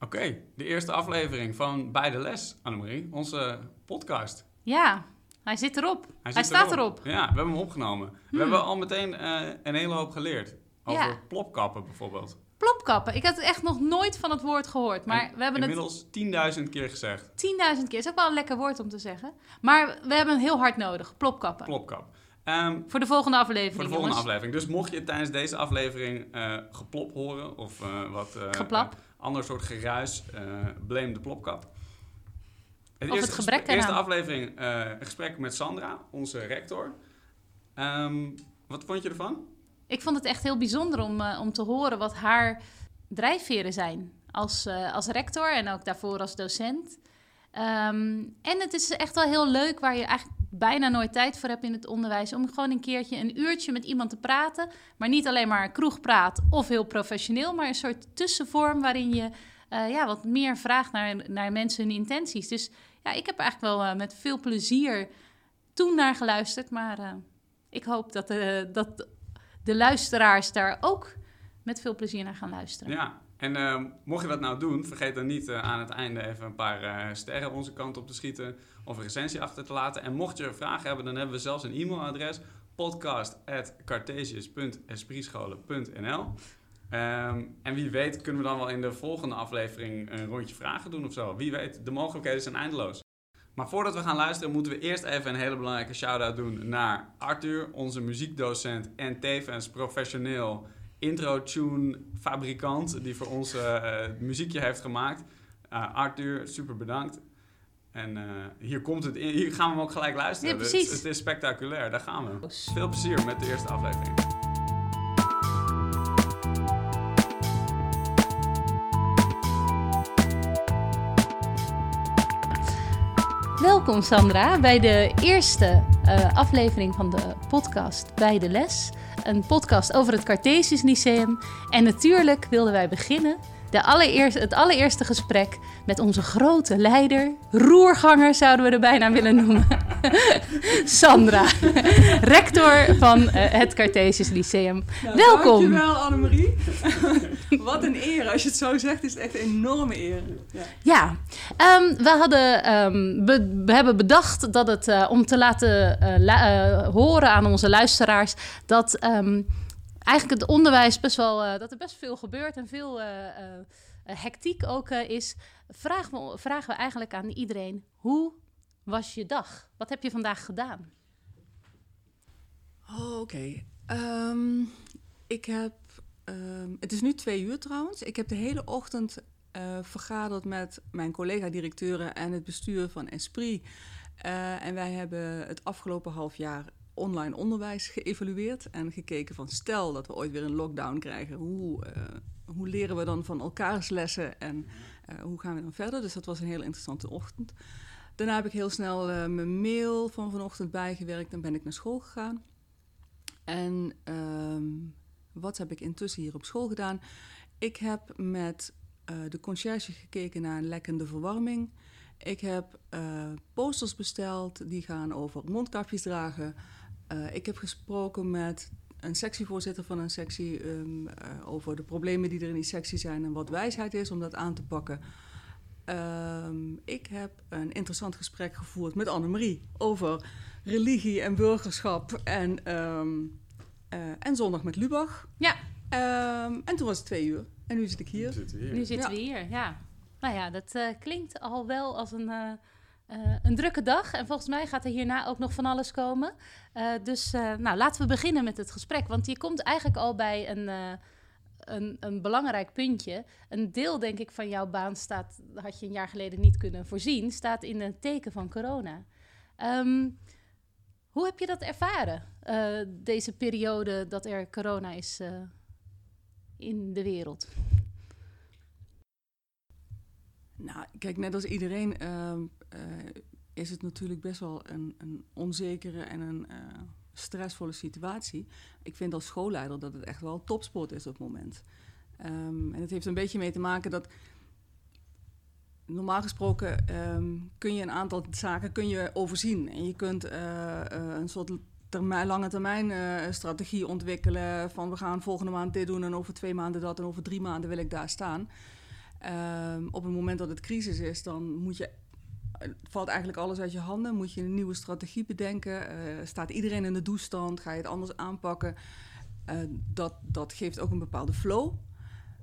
Oké, de eerste aflevering van Bij de Les, Annemarie, onze podcast. Ja, hij zit erop. Hij, staat erop. Ja, we hebben hem opgenomen. We hebben al meteen eh, een hele hoop geleerd. Over Ja. plopkappen bijvoorbeeld. Plopkappen. Ik had echt nog nooit van het woord gehoord. Maar En we hebben het inmiddels 10.000 keer gezegd. 10.000 keer. is ook wel een lekker woord om te zeggen. Maar we hebben het heel hard nodig. Plopkappen. Plopkap. Ehm, Voor de volgende aflevering, voor de volgende jongens. aflevering. Dus mocht je tijdens deze aflevering eh, geplop horen of eh, wat Geplap. Eh, ander soort geruis, eh blame de plopkap. Het Of eerste het gebrek eerste aflevering, eh, een gesprek met Sandra, onze rector. Ehm, wat vond je ervan? Ik vond het echt heel bijzonder om, eh, om te horen wat haar drijfveren zijn. Als, eh, als rector en ook daarvoor als docent. Ehm, en het is echt wel heel leuk waar je eigenlijk bijna nooit tijd voor hebt in het onderwijs. Om gewoon een keertje een uurtje met iemand te praten. Maar niet alleen maar kroegpraat of heel professioneel. Maar een soort tussenvorm waarin je eh, ja, wat meer vraagt naar, naar mensen hun intenties. Dus ja, ik heb eigenlijk wel eh, met veel plezier toen naar geluisterd. Maar eh, ik hoop dat, dat de luisteraars daar ook met veel plezier naar gaan luisteren. Ja, en mocht je dat nou doen, vergeet dan niet aan het einde even een paar eh, sterren onze kant op te schieten of een recensie achter te laten. En mocht je vragen hebben, dan hebben we zelfs een e-mailadres podcast.cartesius.esprietscholen.nl Ehm, En wie weet kunnen we dan wel in de volgende aflevering een rondje vragen doen of zo. Wie weet, de mogelijkheden zijn eindeloos. Maar voordat we gaan luisteren, moeten we eerst even een hele belangrijke shout-out doen naar Arthur, onze muziekdocent en tevens professioneel intro-tune fabrikant die voor ons eh, het muziekje heeft gemaakt. Uh, Arthur, super bedankt. En uh, hier komt het in. Hier gaan we hem ook gelijk luisteren. Ja, precies. Het, het is spectaculair, daar gaan we. Veel plezier met de eerste aflevering. Welkom Sandra bij de eerste uh, aflevering van de podcast Bij de Les. Een podcast over het Cartesius Lyceum. En natuurlijk wilden wij beginnen de allereerste, het allereerste gesprek met onze grote leider, roerganger zouden we er bijna willen noemen, Sandra, rector van uh, het Cartesius Lyceum. Nou, Welkom. Dankjewel Annemarie. Wat een eer. Als je het zo zegt is het echt een enorme eer. Ja, ja um, we, hadden, um, be, we hebben bedacht dat het, uh, om te laten uh, la, uh, horen aan onze luisteraars, dat... Um, eigenlijk het onderwijs best wel, uh, dat er best veel gebeurt en veel uh, uh, hectiek ook is, vragen we, vragen we eigenlijk aan iedereen: hoe was je dag? Wat heb je vandaag gedaan? Oh, Oké. Um, ik heb. Um, het is nu twee uur trouwens. Ik heb de hele ochtend vergaderd met mijn collega-directeuren en het bestuur van Esprit. En wij hebben het afgelopen half jaar online onderwijs geëvalueerd en gekeken van stel dat we ooit weer een lockdown krijgen, hoe, uh, hoe leren we dan van elkaars lessen en uh, hoe gaan we dan verder? Dus dat was een hele interessante ochtend. Daarna heb ik heel snel uh, mijn mail van vanochtend bijgewerkt en ben ik naar school gegaan. En um, wat heb ik intussen hier op school gedaan? Ik heb met de conciërge gekeken naar een lekkende verwarming. Ik heb posters besteld die gaan over mondkapjes dragen. Uh, ik heb gesproken met een sectievoorzitter van een sectie um, uh, over de problemen die er in die sectie zijn en wat wijsheid is om dat aan te pakken. Um, ik heb een interessant gesprek gevoerd met Annemarie over religie en burgerschap en, um, uh, en zondag met Lubach. Ja. en toen was het twee uur en nu zit ik hier. Nu zitten we hier. Nu zitten ja. we hier, ja. Nou ja, dat uh, klinkt al wel als een uh, een drukke dag. En volgens mij gaat er hierna ook nog van alles komen. Uh, dus uh, nou, laten we beginnen met het gesprek. Want je komt eigenlijk al bij een, een, een, belangrijk puntje. Een deel, denk ik, van jouw baan staat, had je een jaar geleden niet kunnen voorzien, staat in het teken van corona. Um, hoe heb je dat ervaren, deze periode dat er corona is in de wereld? Nou, kijk, net als iedereen uh, is het natuurlijk best wel een, een onzekere en een uh, stressvolle situatie. Ik vind als schoolleider dat het echt wel topsport is op het moment. Um, en het heeft een beetje mee te maken dat normaal gesproken um, kun je een aantal zaken kun je overzien. En je kunt uh, een soort termijn, lange termijn strategie ontwikkelen van we gaan volgende maand dit doen en over twee maanden dat en over drie maanden wil ik daar staan. Ehm, op het moment dat het crisis is, dan moet je, valt eigenlijk alles uit je handen. Moet je een nieuwe strategie bedenken. Eh, staat iedereen in de doestand? Ga je het anders aanpakken? Eh, dat, dat geeft ook een bepaalde flow.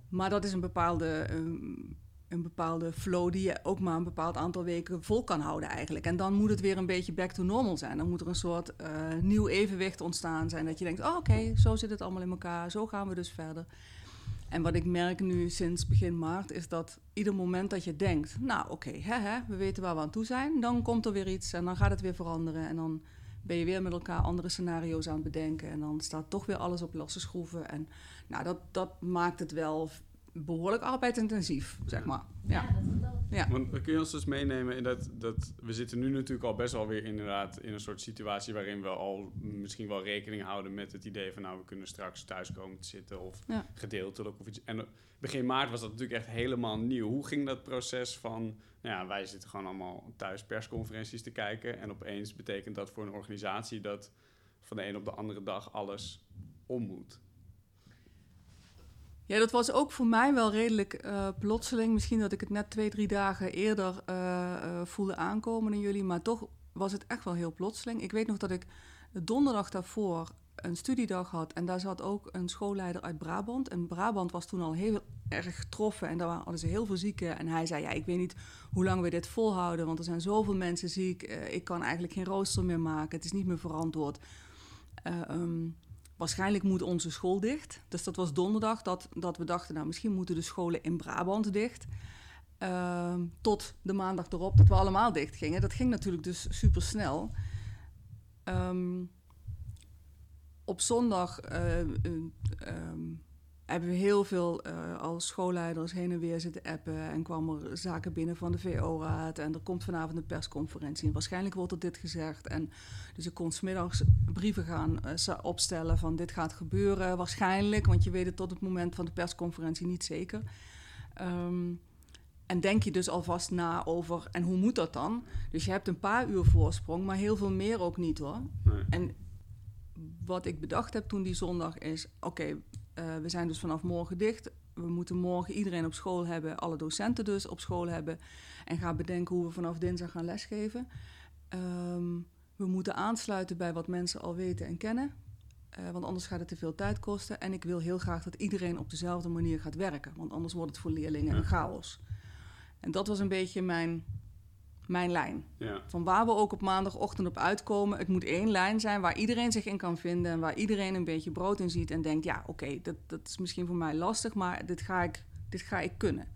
Maar dat is een bepaalde, um, een bepaalde flow die je ook maar een bepaald aantal weken vol kan houden eigenlijk. En dan moet het weer een beetje back to normal zijn. Dan moet er een soort uh, nieuw evenwicht ontstaan zijn. Dat je denkt, oh, oké, zo zit het allemaal in elkaar. Zo gaan we dus verder. En wat ik merk nu sinds begin maart is dat ieder moment dat je denkt, nou oké, we weten waar we aan toe zijn, dan komt er weer iets en dan gaat het weer veranderen en dan ben je weer met elkaar andere scenario's aan het bedenken en dan staat toch weer alles op losse schroeven. En nou, dat, dat maakt het wel behoorlijk arbeidsintensief, zeg maar. Ja, ja Ja. Want kun je ons dus meenemen in dat, dat we zitten nu natuurlijk al best wel weer inderdaad in een soort situatie waarin we al misschien wel rekening houden met het idee van nou we kunnen straks thuis komen te zitten of gedeeltelijk of iets. En begin maart was dat natuurlijk echt helemaal nieuw. Hoe ging dat proces van, nou ja, wij zitten gewoon allemaal thuis persconferenties te kijken en opeens betekent dat voor een organisatie dat van de een op de andere dag alles om moet? Ja, dat was ook voor mij wel redelijk uh, plotseling. Misschien dat ik het net twee, drie dagen eerder uh, uh, voelde aankomen dan jullie. Maar toch was het echt wel heel plotseling. Ik weet nog dat ik de donderdag daarvoor een studiedag had. En daar zat ook een schoolleider uit Brabant. En Brabant was toen al heel erg getroffen. En daar hadden ze heel veel zieken. En hij zei, ja, ik weet niet hoe lang we dit volhouden. Want er zijn zoveel mensen ziek. ik kan eigenlijk geen rooster meer maken. Het is niet meer verantwoord. Um, Waarschijnlijk moet onze school dicht. Dus dat was donderdag dat, dat we dachten, nou misschien moeten de scholen in Brabant dicht. Uh, tot de maandag erop dat we allemaal dicht gingen. Dat ging natuurlijk dus super snel. Um, op zondag uh, um, hebben we heel veel uh, als schoolleiders heen en weer zitten appen. En kwam er zaken binnen van de VO-raad. En er komt vanavond een persconferentie. En waarschijnlijk wordt er dit gezegd. En dus ik kon smiddags brieven gaan uh, opstellen van dit gaat gebeuren. Waarschijnlijk, want je weet het tot het moment van de persconferentie niet zeker. Um, en denk je dus alvast na over, en hoe moet dat dan? Dus je hebt een paar uur voorsprong, maar heel veel meer ook niet hoor. Nee. En wat ik bedacht heb toen die zondag is, oké, uh, we zijn dus vanaf morgen dicht. We moeten morgen iedereen op school hebben, alle docenten dus op school hebben. En gaan bedenken hoe we vanaf dinsdag gaan lesgeven. Um, we moeten aansluiten bij wat mensen al weten en kennen. Uh, want anders gaat het te veel tijd kosten. En ik wil heel graag dat iedereen op dezelfde manier gaat werken. Want anders wordt het voor leerlingen een chaos. En dat was een beetje mijn mijn lijn. Ja. Van waar we ook op maandagochtend op uitkomen. Het moet één lijn zijn waar iedereen zich in kan vinden. En waar iedereen een beetje brood in ziet. En denkt, ja, oké, dat, dat is misschien voor mij lastig, maar dit ga ik, dit ga ik kunnen.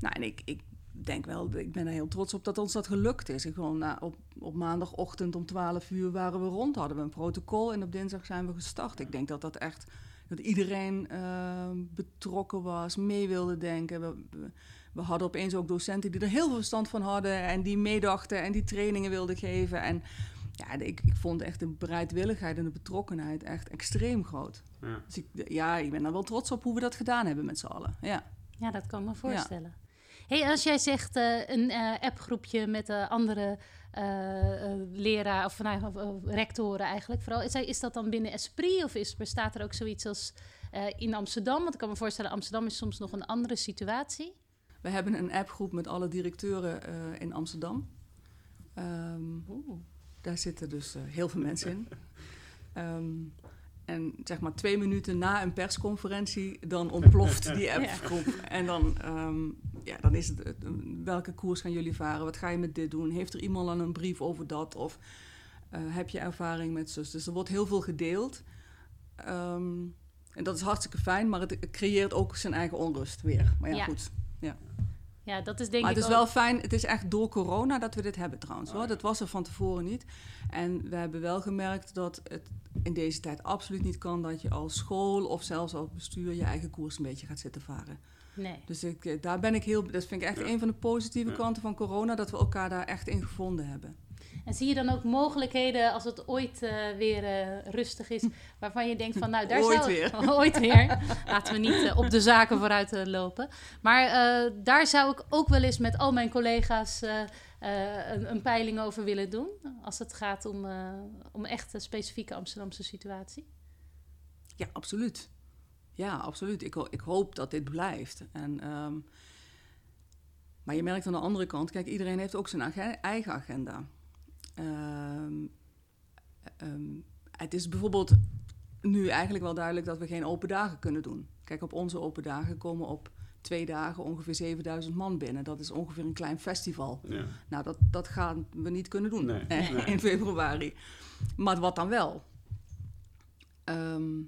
Nou, en ik, ik denk wel, ik ben er heel trots op dat ons dat gelukt is. Ik gewoon, nou, op, op maandagochtend om 12 uur waren we rond, hadden we een protocol. En op dinsdag zijn we gestart. Ik denk dat dat echt, dat iedereen uh, betrokken was, mee wilde denken. we, we hadden opeens ook docenten die er heel veel verstand van hadden en die meedachten en die trainingen wilden geven. En ja, ik, ik vond echt de bereidwilligheid en de betrokkenheid echt extreem groot. Ja. Dus ik, ja, ik ben er wel trots op hoe we dat gedaan hebben met z'n allen. Ja, ja dat kan me voorstellen. Hey, als jij zegt uh, een uh, appgroepje met uh, andere leraar of nou, rectoren eigenlijk, vooral, is, is dat dan binnen Esprit of is, bestaat er ook zoiets als in Amsterdam? Want ik kan me voorstellen, Amsterdam is soms nog een andere situatie. We hebben een appgroep met alle directeuren uh, in Amsterdam. Um, daar zitten dus uh, heel veel mensen in. Um, en zeg maar twee minuten na een persconferentie, dan ontploft die appgroep. Ja. En dan, um, ja, dan is het, welke koers gaan jullie varen? Wat ga je met dit doen? Heeft er iemand al een brief over dat? Of uh, heb je ervaring met zus? Dus er wordt heel veel gedeeld. Um, en dat is hartstikke fijn, maar het creëert ook zijn eigen onrust weer. Maar ja, ja. goed. Ja. Ja, dat is denk maar het is wel fijn, het is echt door corona dat we dit hebben trouwens hoor. Dat was er van tevoren niet. En we hebben wel gemerkt dat het in deze tijd absoluut niet kan dat je als school of zelfs als bestuur je eigen koers een beetje gaat zitten varen. Nee. Dus ik, eh, daar ben ik heel, dat vind ik echt een van de positieve kanten van corona, dat we elkaar daar echt in gevonden hebben. En zie je dan ook mogelijkheden als het ooit uh, weer uh, rustig is, waarvan je denkt van nou daar ooit zou weer. ooit weer. Laten we niet uh, op de zaken vooruit lopen. Maar daar zou ik ook wel eens met al mijn collega's een, een, peiling over willen doen, als het gaat om, om echt een specifieke Amsterdamse situatie. Ja, absoluut. Ja, absoluut. Ik, ik hoop dat dit blijft. En um, Maar je merkt aan de andere kant, kijk, iedereen heeft ook zijn eigen agenda. Ehm, ehm, het is bijvoorbeeld nu eigenlijk wel duidelijk dat we geen open dagen kunnen doen. Kijk, op onze open dagen komen op twee dagen ongeveer 7000 man binnen. Dat is ongeveer een klein festival. Ja. Nou, dat, dat gaan we niet kunnen doen Nee, nee. in februari. Maar wat dan wel? Ehm,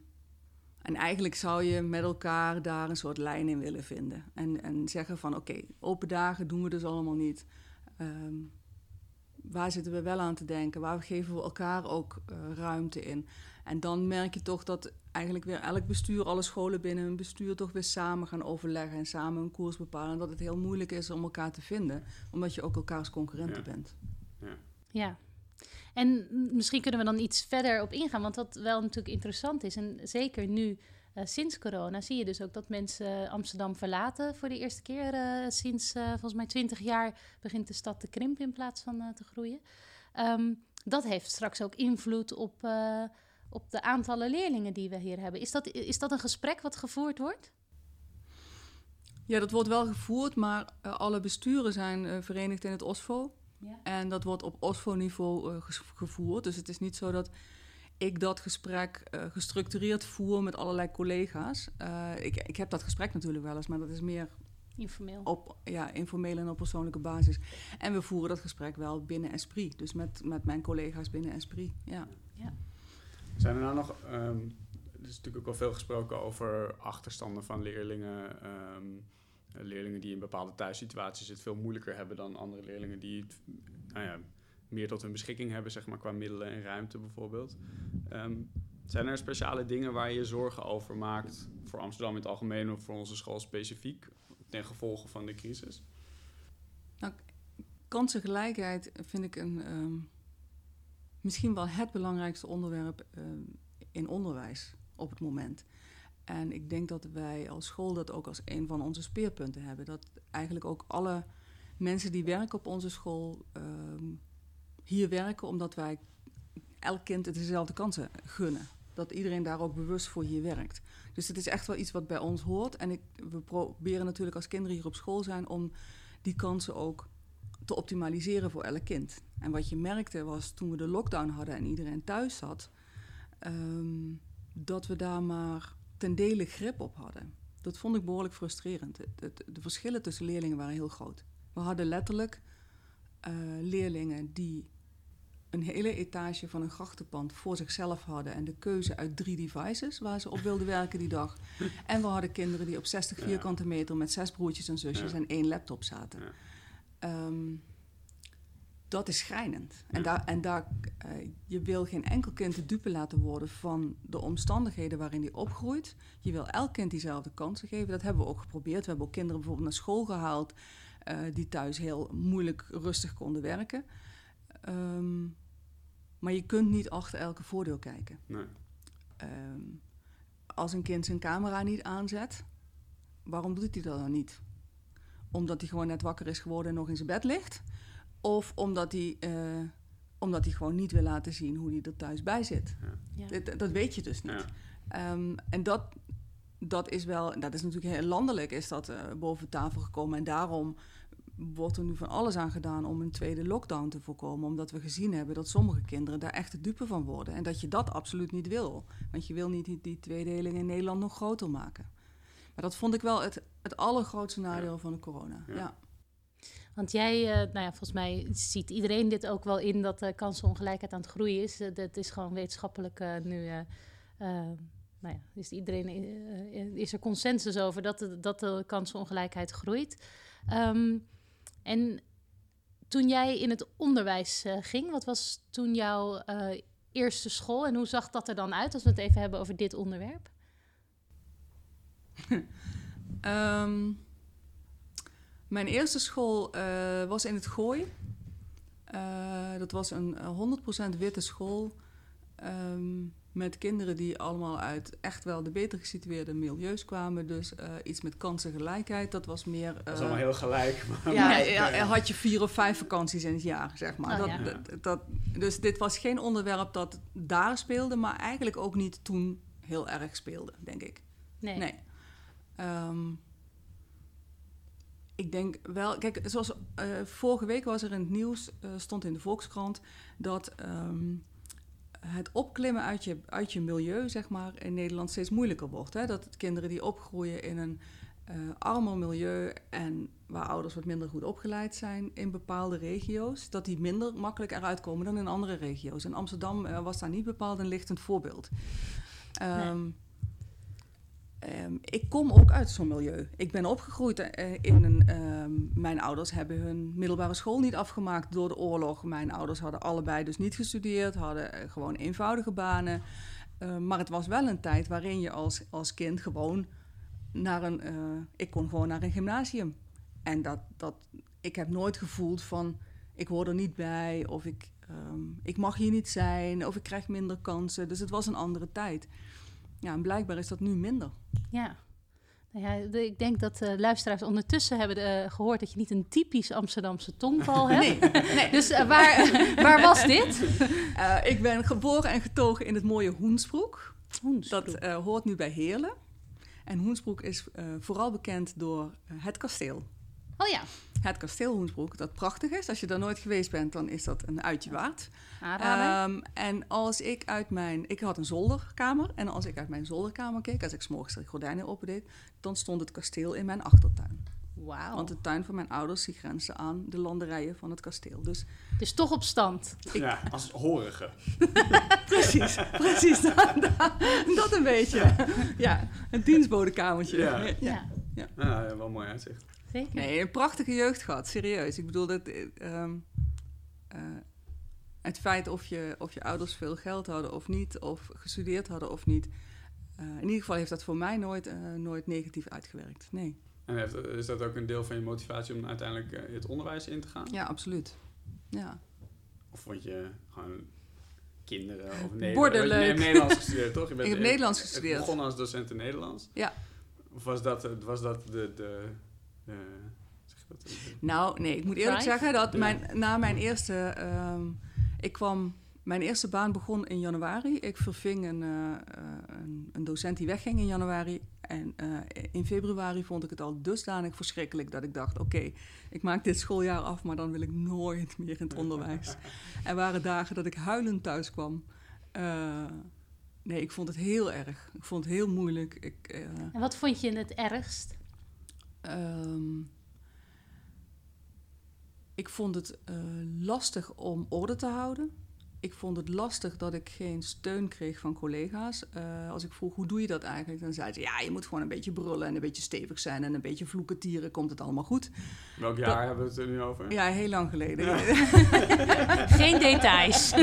en eigenlijk zou je met elkaar daar een soort lijn in willen vinden. En, en zeggen van oké, open dagen doen we dus allemaal niet. Waar zitten we wel aan te denken? Waar geven we elkaar ook eh, ruimte in? En dan merk je toch dat eigenlijk weer elk bestuur, alle scholen binnen een bestuur, toch weer samen gaan overleggen en samen een koers bepalen. En dat het heel moeilijk is om elkaar te vinden, omdat je ook elkaars concurrenten Ja. bent. Ja. En misschien kunnen we dan iets verder op ingaan, want wat wel natuurlijk interessant is. En zeker nu, eh, sinds corona, zie je dus ook dat mensen Amsterdam verlaten voor de eerste keer. eh, sinds eh, volgens mij 20 jaar begint de stad te krimpen in plaats van te groeien. Ehm, dat heeft straks ook invloed op, op de aantallen leerlingen die we hier hebben. Is dat, is dat een gesprek wat gevoerd wordt? Ja, dat wordt wel gevoerd, maar alle besturen zijn verenigd in het OSFO. Ja. En dat wordt op OSFO-niveau gevoerd. Dus het is niet zo dat ik dat gesprek eh, gestructureerd voer met allerlei collega's. Eh, ik, ik heb dat gesprek natuurlijk wel eens, maar dat is meer Informeel. op ja, informele en op persoonlijke basis. En we voeren dat gesprek wel binnen Esprit. Dus met, met mijn collega's binnen Esprit. Ja. Zijn er nou nog... ehm, er is natuurlijk ook al veel gesproken over achterstanden van leerlingen. ehm, eh, leerlingen die in bepaalde thuissituaties het veel moeilijker hebben dan andere leerlingen die het, nou ja, meer tot hun beschikking hebben, zeg maar, qua middelen en ruimte bijvoorbeeld. Ehm, zijn er speciale dingen waar je zorgen over maakt voor Amsterdam in het algemeen of voor onze school specifiek ten gevolge van de crisis? Kansengelijkheid vind ik een, ehm, misschien wel het belangrijkste onderwerp ehm, in onderwijs op het moment. En ik denk dat wij als school dat ook als een van onze speerpunten hebben. Dat eigenlijk ook alle mensen die werken op onze school hier werken omdat wij elk kind dezelfde kansen gunnen. Dat iedereen daar ook bewust voor hier werkt. Dus het is echt wel iets wat bij ons hoort. En ik, we proberen natuurlijk als kinderen hier op school zijn om die kansen ook te optimaliseren voor elk kind. En wat je merkte was toen we de lockdown hadden en iedereen thuis zat, ehm, dat we daar maar ten dele grip op hadden. Dat vond ik behoorlijk frustrerend. De verschillen tussen leerlingen waren heel groot. We hadden letterlijk eh, leerlingen die een hele etage van een grachtenpand voor zichzelf hadden en de keuze uit drie devices waar ze op wilden werken die dag. En we hadden kinderen die op 60 Ja. vierkante meter met zes broertjes en zusjes Ja. en één laptop zaten. Ja. Ehm, dat is schrijnend. En, daar, en daar, eh, je wil geen enkel kind de dupe laten worden van de omstandigheden waarin die opgroeit. Je wil elk kind diezelfde kansen geven. Dat hebben we ook geprobeerd. We hebben ook kinderen bijvoorbeeld naar school gehaald eh, die thuis heel moeilijk rustig konden werken. Ehm, maar je kunt niet achter elke voordeel kijken. Nee. Ehm, als een kind zijn camera niet aanzet, waarom doet hij dat dan niet? Omdat hij gewoon net wakker is geworden en nog in zijn bed ligt? Of omdat hij, eh, omdat hij gewoon niet wil laten zien hoe hij er thuis bij zit? Ja. Dat, dat weet je dus niet. Ja. Ehm, en dat, dat is wel, dat is natuurlijk heel landelijk is dat eh, boven tafel gekomen. En daarom wordt er nu van alles aan gedaan om een tweede lockdown te voorkomen. Omdat we gezien hebben dat sommige kinderen daar echt de dupe van worden. En dat je dat absoluut niet wil. Want je wil niet die, die tweedeling in Nederland nog groter maken. Maar dat vond ik wel het, het allergrootste nadeel van de corona. Ja. Ja. Want jij, eh, nou ja, volgens mij ziet iedereen dit ook wel in dat de kansenongelijkheid aan het groeien is. Eh, dat is gewoon wetenschappelijk eh, nu. nou ja, is iedereen is er consensus over dat de, dat de kansenongelijkheid groeit. Ehm, en toen jij in het onderwijs eh, ging, wat was toen jouw eh, eerste school en hoe zag dat er dan uit als we het even hebben over dit onderwerp? Ehm, mijn eerste school eh, was in het Gooi. Dat was een eh, 100% witte school. ehm, met kinderen die allemaal uit echt wel de beter gesitueerde milieus kwamen. Dus eh, iets met kansengelijkheid. Dat was meer. Dat is eh, allemaal heel gelijk. Maar ja, Ja. ja, er had je vier of vijf vakanties in het jaar, zeg maar. Oh, dat, ja. dat, dat- dus dit was geen onderwerp dat daar speelde, maar eigenlijk ook niet toen heel erg speelde, denk ik. Nee. Nee. Ehm, Ik denk wel, kijk, zoals eh, vorige week was er in het nieuws, eh, stond in de Volkskrant, dat ehm, het opklimmen uit je, uit je milieu, zeg maar, in Nederland steeds moeilijker wordt. Hè? Dat kinderen die opgroeien in een eh armer milieu en waar ouders wat minder goed opgeleid zijn in bepaalde regio's, dat die minder makkelijk eruit komen dan in andere regio's. En Amsterdam eh, was daar niet bepaald een lichtend voorbeeld. Ehm, ehm, ik kom ook uit zo'n milieu. Ik ben opgegroeid eh, in een. ehm, mijn ouders hebben hun middelbare school niet afgemaakt door de oorlog. Mijn ouders hadden allebei dus niet gestudeerd, hadden eh, gewoon eenvoudige banen. Eh, maar het was wel een tijd waarin je als, als kind gewoon naar een. eh, ik kon gewoon naar een gymnasium. En dat, dat, ik heb nooit gevoeld van. Ik hoor er niet bij, of ik, ehm, ik mag hier niet zijn, of ik krijg minder kansen. Dus het was een andere tijd. Ja, en blijkbaar is dat nu minder. Ja. Nou ja, ik denk dat de luisteraars ondertussen hebben eh, gehoord dat je niet een typisch Amsterdamse tongval hebt. Nee, nee. Dus eh, waar, waar was dit? Ik ben geboren en getogen in het mooie Hoensbroek. Hoensbroek. Dat hoort nu bij Heerlen. En Hoensbroek is vooral bekend door het kasteel. Oh ja, Het kasteel Hoensbroek, dat prachtig is. Als je daar nooit geweest bent, dan is dat een uitje waard. Ehm, en als ik uit mijn... Ik had een zolderkamer. En als ik uit mijn zolderkamer keek, als ik 's morgens de gordijnen opendeed... dan stond het kasteel in mijn achtertuin. Wauw. Want de tuin van mijn ouders die grenzen aan de landerijen van het kasteel. Dus Dus toch op stand. Ik- Ja, als horige. precies, precies. Dat, dat, dat een beetje. Ja, een dienstbodekamertje. Ja. Ja, Ja. Ja, ja, wel mooi uitzicht. Zeker. Nee, een prachtige jeugd gehad, serieus. Ik bedoel, dat, eh, ehm, eh, het feit of je, of je ouders veel geld hadden of niet, of gestudeerd hadden of niet. eh, in ieder geval heeft dat voor mij nooit, eh, nooit negatief uitgewerkt. Nee. En heeft, is dat ook een deel van je motivatie om uiteindelijk eh, het onderwijs in te gaan? Ja, absoluut. Ja. Of vond je gewoon kinderen of Nederlands? Borden Je hebt. Nederlands gestudeerd, toch? Je bent Ik heb Nederlands gestudeerd. begonnen als docent in Nederlands. Ja. Of was dat, was dat de, de zeg dat? Nou, nee, ik moet eerlijk zeggen dat mijn, na mijn eerste... ehm, ik kwam... Mijn eerste baan begon in januari. Ik verving een, eh, eh, een, een docent die wegging in januari. En eh, in februari vond ik het al dusdanig verschrikkelijk dat ik dacht: oké, ik maak dit schooljaar af, maar dan wil ik nooit meer in het onderwijs. er waren dagen dat ik huilend thuis kwam. Eh, nee, ik vond het heel erg. Ik vond het heel moeilijk. Ik, eh, En wat vond je het ergst? Ehm, ik vond het eh, lastig om orde te houden. Ik vond het lastig dat ik geen steun kreeg van collega's. Eh, als ik vroeg hoe doe je dat eigenlijk, dan zeiden ze ja, je moet gewoon een beetje brullen en een beetje stevig zijn en een beetje vloeken tieren, komt het allemaal goed. Welk jaar hebben we het er nu over? Ja, heel lang geleden. Ja. Geen details.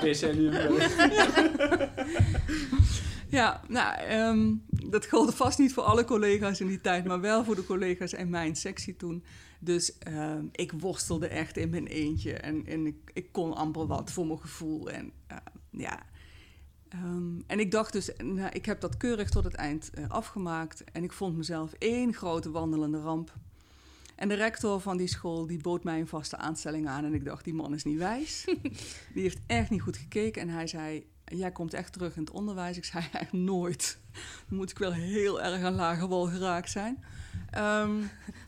Decennium? Ja, nou, ehm, dat gold vast niet voor alle collega's in die tijd, maar wel voor de collega's in mijn sectie toen. Dus ehm, ik worstelde echt in mijn eentje en, en ik, ik kon amper wat voor mijn gevoel. En eh, ja. Ehm, en ik dacht dus, nou, ik heb dat keurig tot het eind eh, afgemaakt en ik vond mezelf één grote wandelende ramp. En de rector van die school die bood mij een vaste aanstelling aan en ik dacht, die man is niet wijs. die heeft echt niet goed gekeken en hij zei, jij komt echt terug in het onderwijs. Ik zei, echt nooit. Dan moet ik wel heel erg aan lage wal geraakt zijn. Ehm,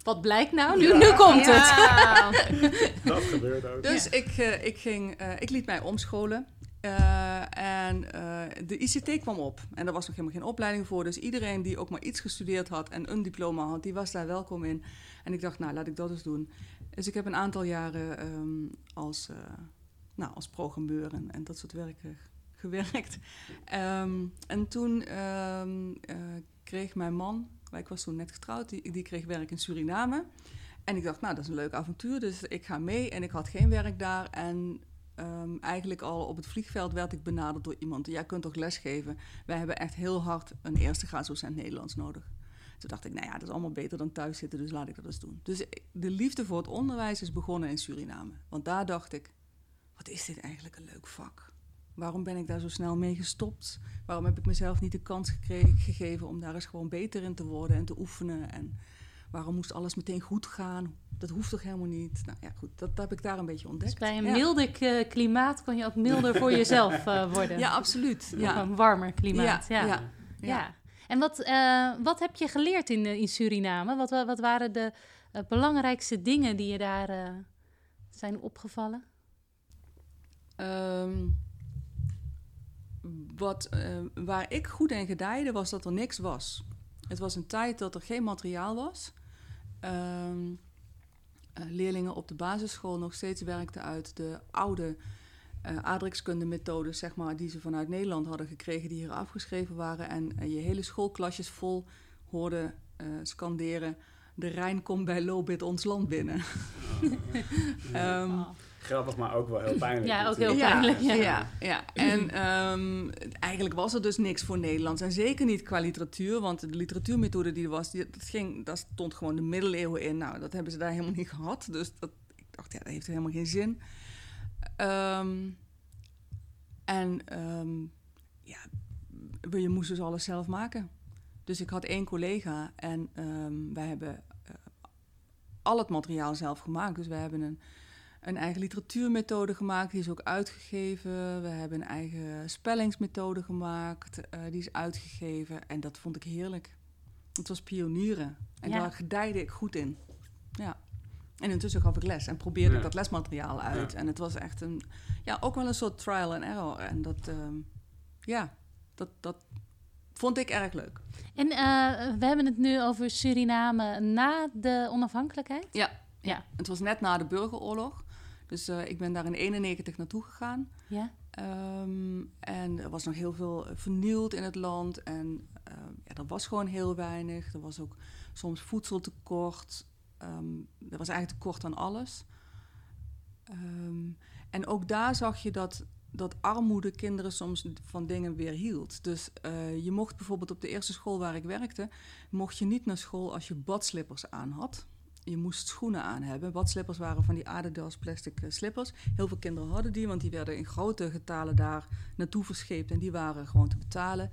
Wat blijkt nou? Nu, Ja. nu komt het. Ja. Dat gebeurt ook. Dus ik, eh, ik, ging, eh, ik liet mij omscholen. Eh, en eh, de ICT kwam op. En daar was nog helemaal geen opleiding voor. Dus iedereen die ook maar iets gestudeerd had en een diploma had, die was daar welkom in. En ik dacht, nou, laat ik dat eens doen. Dus ik heb een aantal jaren ehm, als, eh, nou, als programmeur en, en dat soort werk gewerkt. Ehm, en toen ehm, eh, kreeg mijn man, ik was toen net getrouwd, die, kreeg werk in Suriname. En ik dacht, nou, dat is een leuk avontuur, dus ik ga mee. En ik had geen werk daar. En ehm, eigenlijk al op het vliegveld werd ik benaderd door iemand. Jij kunt toch lesgeven? Wij hebben echt heel hard een eerste graadsdocent Nederlands nodig. Toen dacht ik, nou ja, dat is allemaal beter dan thuis zitten, dus laat ik dat eens doen. Dus de liefde voor het onderwijs is begonnen in Suriname. Want daar dacht ik, wat is dit eigenlijk een leuk vak? Waarom ben ik daar zo snel mee gestopt? Waarom heb ik mezelf niet de kans gekregen, gegeven om daar eens gewoon beter in te worden en te oefenen? En waarom moest alles meteen goed gaan? Dat hoeft toch helemaal niet? Nou ja, goed, dat, heb ik daar een beetje ontdekt. Dus bij een Ja. milder k- klimaat kon je ook milder voor jezelf eh, worden. Ja, absoluut. Of Ja. een warmer klimaat. Ja. Ja, Ja. En wat, eh, wat heb je geleerd in, eh, in Suriname? Wat, wa- wat waren de eh, belangrijkste dingen die je daar eh, zijn opgevallen? Ehm, wat, eh, waar ik goed in gedijde was dat er niks was. Het was een tijd dat er geen materiaal was. Ehm, eh, leerlingen op de basisschool nog steeds werkten uit de oude eh aardrijkskunde-methodes, zeg maar, die ze vanuit Nederland hadden gekregen, die hier afgeschreven waren. En je hele schoolklasjes vol hoorden scanderen: De Rijn komt bij Lobit ons land binnen. Oh. Grappig, maar ook wel heel pijnlijk. Ja, ook heel pijnlijk, ja. Ja, ja. en ehm, eigenlijk was er dus niks voor Nederlands. En zeker niet qua literatuur, want de literatuurmethode die er was, die, dat ging, daar stond gewoon de middeleeuwen in. Nou, dat hebben ze daar helemaal niet gehad. Dus dat, ik dacht, ja, dat heeft helemaal geen zin. Ehm, en ehm, ja, je moest dus alles zelf maken. Dus ik had één collega en ehm, wij hebben eh, al het materiaal zelf gemaakt. Dus wij hebben een een eigen literatuurmethode gemaakt, die is ook uitgegeven. We hebben een eigen spellingsmethode gemaakt, eh, die is uitgegeven. En dat vond ik heerlijk. Het was pionieren. En Ja. daar gedijde ik goed in. Ja. En intussen gaf ik les en probeerde Ja. ik dat lesmateriaal uit. En het was echt een, ja, ook wel een soort trial and error. En dat, ehm, ja, dat, dat vond ik erg leuk. En eh, we hebben het nu over Suriname na de onafhankelijkheid. Ja. Ja. Het was net na de burgeroorlog. Dus eh, ik ben daar in 91 naartoe gegaan. Ja. Ehm, en er was nog heel veel eh, vernield in het land. En ehm, ja, er was gewoon heel weinig. Er was ook soms voedseltekort. Ehm er was eigenlijk tekort aan alles. En ook daar zag je dat, dat armoede kinderen soms van dingen weerhield. Dus eh, je mocht bijvoorbeeld op de eerste school waar ik werkte... mocht je niet naar school als je badslippers aan had. Je moest schoenen aan hebben. Badslippers waren van die Adidas plastic eh, slippers. Heel veel kinderen hadden die, want die werden in grote getalen daar naartoe verscheept. En die waren gewoon te betalen.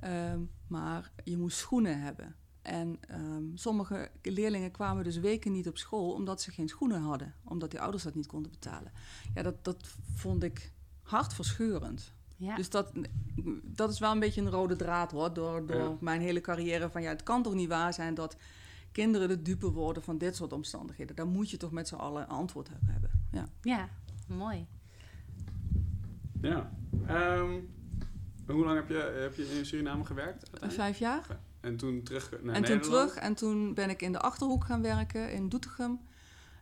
Ehm, maar je moest schoenen hebben. En ehm, sommige leerlingen kwamen dus weken niet op school omdat ze geen schoenen hadden. Omdat die ouders dat niet konden betalen. Ja, dat, dat vond ik hartverscheurend. Ja. Dus dat, dat is wel een beetje een rode draad hoor, door, door Ja. mijn hele carrière. Van ja, het kan toch niet waar zijn dat kinderen de dupe worden van dit soort omstandigheden. Daar moet je toch met z'n allen een antwoord op hebben. Ja. ja, mooi. Ja. Ehm, hoe lang heb je, heb je in Suriname gewerkt? Vijf jaar. En toen terug naar en toen Nederland? terug. En toen ben ik in de Achterhoek gaan werken in Doetinchem.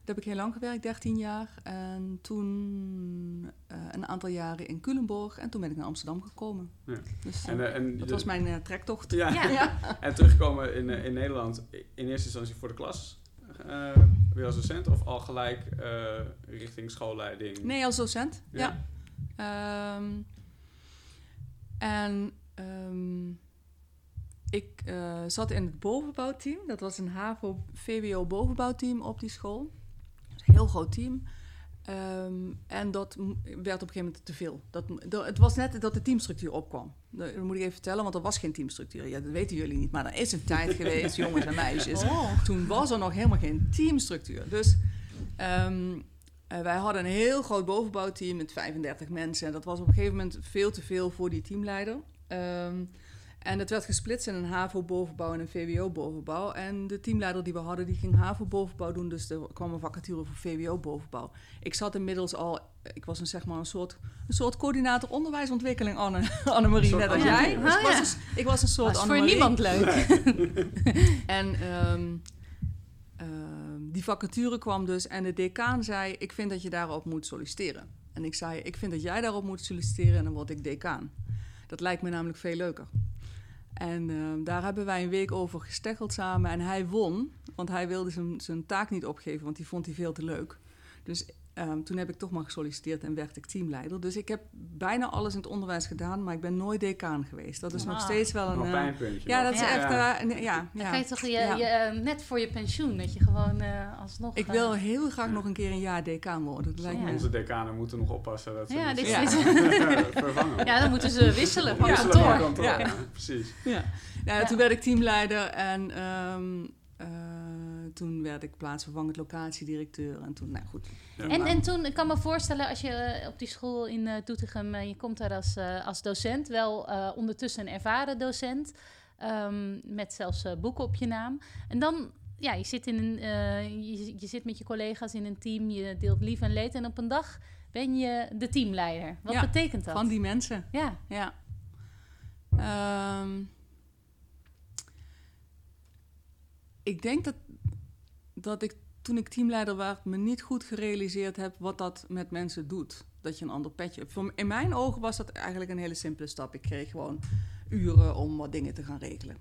Daar heb ik heel lang gewerkt, 13 jaar. En toen eh, een aantal jaren in Culemborg. En toen ben ik naar Amsterdam gekomen. Ja. Dus En, eh, en dat was mijn eh, trektocht. Ja. Ja. En terugkomen in, eh, in Nederland in eerste instantie voor de klas. eh, weer als docent of al gelijk eh, richting schoolleiding? Nee, als docent. Ja. Ehm, en ehm, ik eh, zat in het bovenbouwteam. Dat was een HAVO-VWO-bovenbouwteam op die school. Heel groot team. Ehm, en dat werd op een gegeven moment te veel. Dat, het was net dat de teamstructuur opkwam. Dat moet ik even vertellen, want er was geen teamstructuur. Ja, dat weten jullie niet, maar er is een tijd geweest, jongens en meisjes. Oh. Toen was er nog helemaal geen teamstructuur. Dus ehm, eh, wij hadden een heel groot bovenbouwteam met 35 mensen. En dat was op een gegeven moment veel te veel voor die teamleider. Ehm, en het werd gesplitst in een HAVO-bovenbouw en een VWO-bovenbouw. En de teamleider die we hadden, die ging HAVO-bovenbouw doen. Dus er kwam een vacature voor VWO-bovenbouw. Ik zat inmiddels al... Ik was een, zeg maar een soort, een soort coördinator onderwijsontwikkeling, Anne, Annemarie, net als jij. Dus ik, was een, ik was een soort Was voor niemand leuk. En ehm, ehm, die vacature kwam dus en de decaan zei: Ik vind dat je daarop moet solliciteren. En ik zei: Ik vind dat jij daarop moet solliciteren en dan word ik decaan. Dat lijkt me namelijk veel leuker. En ehm, daar hebben wij een week over gesteggeld samen. En hij won, want hij wilde zijn, zijn taak niet opgeven, want die vond hij veel te leuk. Dus ehm, toen heb ik toch maar gesolliciteerd en werd ik teamleider. Dus ik heb bijna alles in het onderwijs gedaan, maar ik ben nooit decaan geweest. Dat is nog Ah. steeds wel een. Nog een eh, pijnpuntje. ja, nog. dat is echt. Ja. eh, een- ja, Dan ja. kan je toch je, Ja. je, eh, net voor je pensioen, dat je gewoon eh, alsnog... Ik wil heel graag nog een keer een jaar decaan worden. Dat lijkt Ja. me. Onze decanen moeten nog oppassen dat ze Ja, dit Ja. is... vervangen. Ja, dan moeten ze wisselen van Ja. kantoor. Ja. ja, precies. Ja. Nou, Ja. Toen werd ik teamleider en ehm, eh, toen werd ik plaatsvervangend locatiedirecteur. En toen, nou goed. Ja. En, en toen, ik kan me voorstellen, als je eh, op die school in eh Doetinchem, je komt daar als, eh, als docent, wel eh, ondertussen een ervaren docent. ehm, met zelfs eh, boeken op je naam. En dan, ja, je zit, in een, eh, je, je zit met je collega's in een team, je deelt lief en leed. En op een dag ben je de teamleider. Wat Ja, betekent dat? Van die mensen. Ja, Ja. Ehm, ik denk dat, dat ik toen ik teamleider werd me niet goed gerealiseerd heb wat dat met mensen doet. Dat je een ander petje hebt. Voor In mijn ogen was dat eigenlijk een hele simpele stap. Ik kreeg gewoon uren om wat dingen te gaan regelen.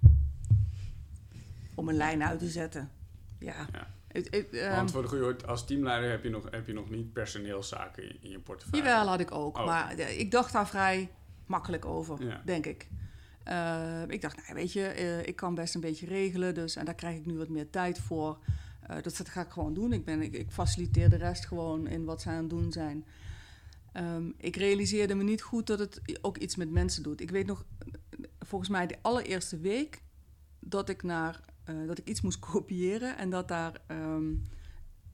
Om een lijn uit te zetten. Ja. Ehm, Want voor de goede hoort, als teamleider heb je nog, heb je nog niet personeelszaken in, in je portefeuille. Jawel, had ik ook. Oh. Maar ik dacht daar vrij makkelijk over, Ja. denk ik. Eh, ik dacht, nou, weet je, eh, ik kan best een beetje regelen. Dus, en daar krijg ik nu wat meer tijd voor. Dus dat ga ik gewoon doen. Ik, ben, ik, faciliteer de rest gewoon in wat ze aan het doen zijn. Ehm, ik realiseerde me niet goed dat het ook iets met mensen doet. Ik weet nog, volgens mij de allereerste week dat ik, naar, dat ik iets moest kopiëren en dat daar ehm,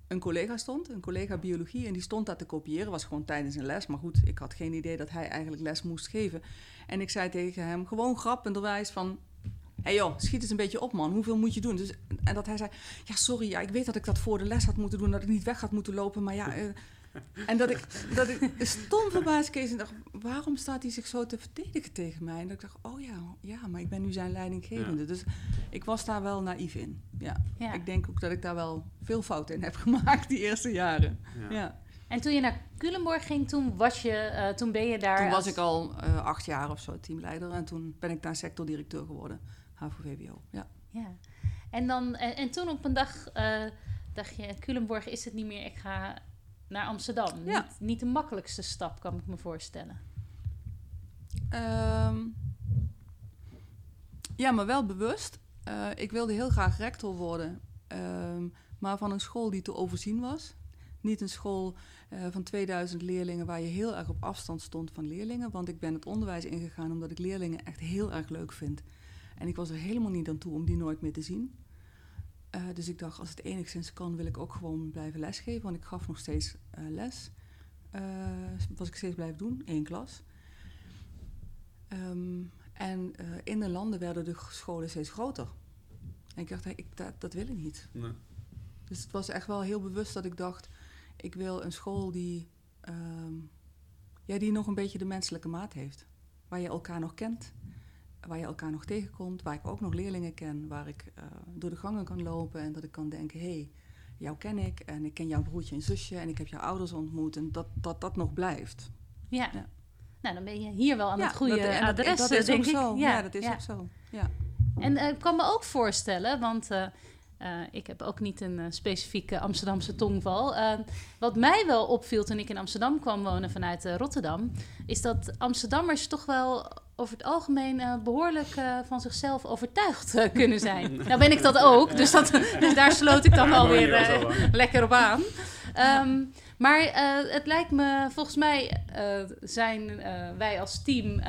een collega stond, een collega biologie, en die stond daar te kopiëren. Was gewoon tijdens een les, maar goed, ik had geen idee dat hij eigenlijk les moest geven. En ik zei tegen hem, gewoon grappenderwijs van... Hé hey joh, schiet eens een beetje op man, hoeveel moet je doen? Dus, en dat hij zei, ja sorry, ja, ik weet dat ik dat voor de les had moeten doen, dat ik niet weg had moeten lopen, maar ja... eh, en dat ik, dat ik stom verbaasd kees en dacht, waarom staat hij zich zo te verdedigen tegen mij? En dat ik dacht, oh ja, ja, maar ik ben nu zijn leidinggevende. Dus ik was daar wel naïef in, ja. ja. Ik denk ook dat ik daar wel veel fouten in heb gemaakt die eerste jaren. Ja. Ja. En toen je naar Culemborg ging, toen, was je, eh, toen ben je daar... Toen was ik al eh, acht jaar of zo teamleider en toen ben ik daar sectordirecteur geworden, HAVO-VWO. Ja. Ja. En, dan, en, en toen op een dag eh, dacht je, Culemborg is het niet meer, ik ga naar Amsterdam. Ja. Niet, niet de makkelijkste stap, kan ik me voorstellen. Ehm, ja, maar wel bewust. Ik wilde heel graag rector worden, ehm, maar van een school die te overzien was. Niet een school eh, van 2000 leerlingen waar je heel erg op afstand stond van leerlingen. Want ik ben het onderwijs ingegaan omdat ik leerlingen echt heel erg leuk vind. En ik was er helemaal niet aan toe om die nooit meer te zien. Eh, dus ik dacht, als het enigszins kan, wil ik ook gewoon blijven lesgeven. Want ik gaf nog steeds eh, les. Was ik steeds blijven doen, één klas. Ehm, en in de landen werden de scholen steeds groter. En ik dacht, hey, ik, dat, dat wil ik niet. Nee. Dus het was echt wel heel bewust dat ik dacht, ik wil een school die, ehm, ja, die nog een beetje de menselijke maat heeft. Waar je elkaar nog kent, waar je elkaar nog tegenkomt, waar ik ook nog leerlingen ken, waar ik eh, door de gangen kan lopen en dat ik kan denken, hé, hey, jou ken ik en ik ken jouw broertje en zusje en ik heb jouw ouders ontmoet en dat dat, dat nog blijft. Ja. Ja. Nou, dan ben je hier wel aan het goede dat- en dat- is denk ook ik. zo. Ja, dat is ook zo. Ja. En eh, ik kan me ook voorstellen, want eh, eh, ik heb ook niet een eh, specifieke Amsterdamse tongval. Eh, wat mij wel opviel toen ik in Amsterdam kwam wonen vanuit Rotterdam, is dat Amsterdammers toch wel over het algemeen eh, behoorlijk eh, van zichzelf overtuigd kunnen zijn. nou ben ik dat ook, dus, dat, dus daar sloot ik dan alweer lekker op aan. Ehm, maar het lijkt me, volgens mij zijn wij als team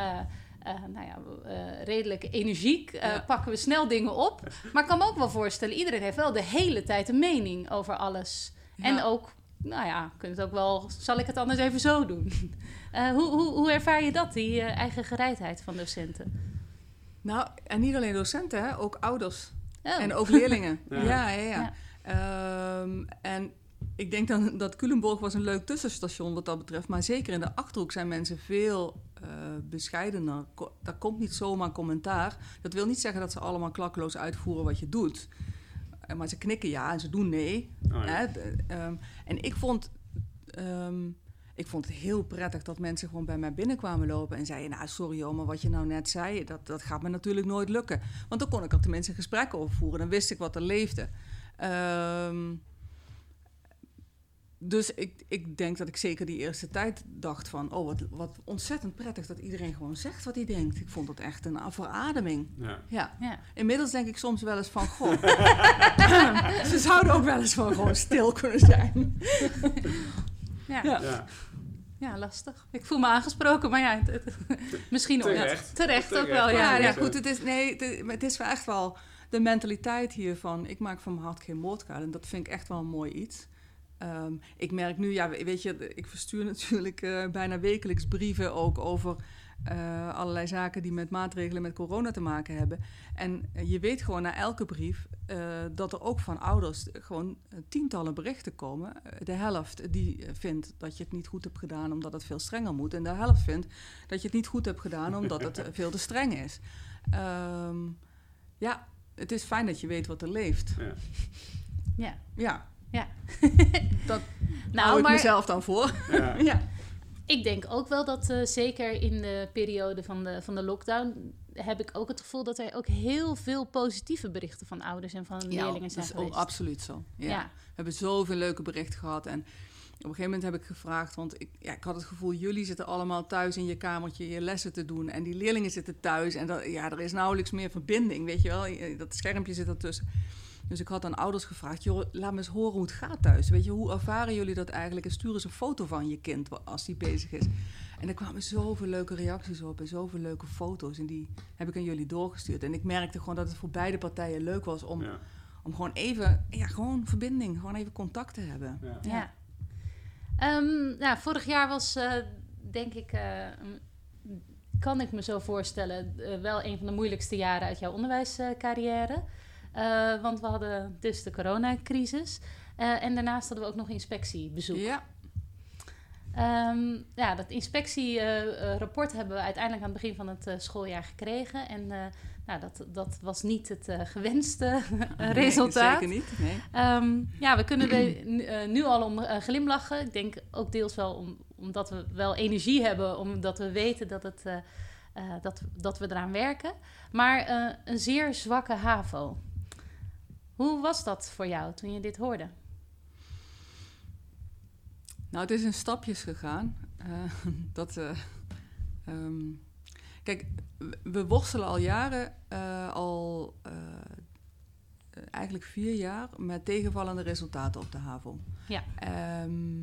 nou ja, eh, redelijk energiek. eh, Ja. Pakken we snel dingen op. Maar ik kan me ook wel voorstellen, iedereen heeft wel de hele tijd een mening over alles. En ook, nou ja, kunt het ook wel, zal ik het anders even zo doen? Eh, hoe, hoe, hoe ervaar je dat, die eh, eigen gereidheid van docenten? Nou, en niet alleen docenten, hè, ook ouders. Oh. En ook leerlingen. Ja. ja, ja, ja. Ehm, en ik denk dan dat Culemborg was een leuk tussenstation wat dat betreft. Maar zeker in de Achterhoek zijn mensen veel eh, bescheidener. Ko- Daar komt niet zomaar commentaar. Dat wil niet zeggen dat ze allemaal klakkeloos uitvoeren wat je doet. Eh, maar ze knikken ja en ze doen nee. Oh, ja. Hè, ehm, en ik vond, ehm, ik vond het heel prettig dat mensen gewoon bij mij binnenkwamen lopen en zeiden: Nou, sorry hoor, maar wat je nou net zei, dat, dat gaat me natuurlijk nooit lukken. Want dan kon ik er tenminste een gesprek over voeren, dan wist ik wat er leefde. Ehm, dus ik, ik denk dat ik zeker die eerste tijd dacht van... oh, wat, wat ontzettend prettig dat iedereen gewoon zegt wat hij denkt. Ik vond het echt een verademing. Ja. Ja. Ja. Inmiddels denk ik soms wel eens van, goh, ze zouden ook wel eens van gewoon stil kunnen zijn. Ja. Ja. Ja. Ja, lastig. Ik voel me aangesproken, maar ja, het- het- misschien ook. Terecht. Terecht ook Terecht. wel, ja. Ja, goed, het is, nee, het is, het is wel echt wel de mentaliteit hiervan. Ik maak van mijn hart geen moordkuil en dat vind ik echt wel een mooi iets. Ehm, ik merk nu, ja, weet je, ik verstuur natuurlijk eh, bijna wekelijks brieven ook over eh, allerlei zaken die met maatregelen met corona te maken hebben. En je weet gewoon na elke brief eh, dat er ook van ouders gewoon tientallen berichten komen. De helft die vindt dat je het niet goed hebt gedaan omdat het veel strenger moet. En de helft vindt dat je het niet goed hebt gedaan omdat het veel te streng is. Ehm, ja, het is fijn dat je weet wat er leeft. Ja. Ja. Ja. Ja. dat nou, hou ik maar mezelf dan voor. Ja. ja. ik denk ook wel dat eh, zeker in de periode van de, van de lockdown heb ik ook het gevoel dat er ook heel veel positieve berichten van ouders en van leerlingen zijn dat is geweest. ook absoluut zo. Ja. Ja. We hebben zoveel leuke berichten gehad. En op een gegeven moment heb ik gevraagd, want ik, ja, ik had het gevoel, jullie zitten allemaal thuis in je kamertje je lessen te doen. En die leerlingen zitten thuis. En dat, ja, er is nauwelijks meer verbinding, weet je wel. Dat schermpje zit ertussen. Dus ik had aan ouders gevraagd, joh, laat me eens horen hoe het gaat thuis. Weet je, hoe ervaren jullie dat eigenlijk? En stuur eens een foto van je kind als die bezig is. En er kwamen zoveel leuke reacties op en zoveel leuke foto's. En die heb ik aan jullie doorgestuurd. En ik merkte gewoon dat het voor beide partijen leuk was om, Ja. om gewoon even, ja, gewoon verbinding, gewoon even contact te hebben. Ja. Ja. Ehm, nou, vorig jaar was, eh, denk ik, eh, kan ik me zo voorstellen, eh, wel een van de moeilijkste jaren uit jouw onderwijscarrière. Eh, want we hadden dus de coronacrisis. Eh, en daarnaast hadden we ook nog inspectiebezoek. Ja, Ehm, ja, dat inspectierapport hebben we uiteindelijk aan het begin van het eh, schooljaar gekregen. En nou, dat, dat was niet het gewenste Nee, resultaat. zeker niet. Nee. Ehm, ja, we kunnen er nu, al om glimlachen. Ik denk ook deels wel om, omdat we wel energie hebben, omdat we weten dat, het, dat, dat we eraan werken. Maar een zeer zwakke HAVO. Hoe was dat voor jou toen je dit hoorde? Nou, het is in stapjes gegaan. Eh, dat, eh, ehm, kijk, we- worstelen al jaren, eh, al eigenlijk vier jaar, met tegenvallende resultaten op de HAVO. Ja. Ehm,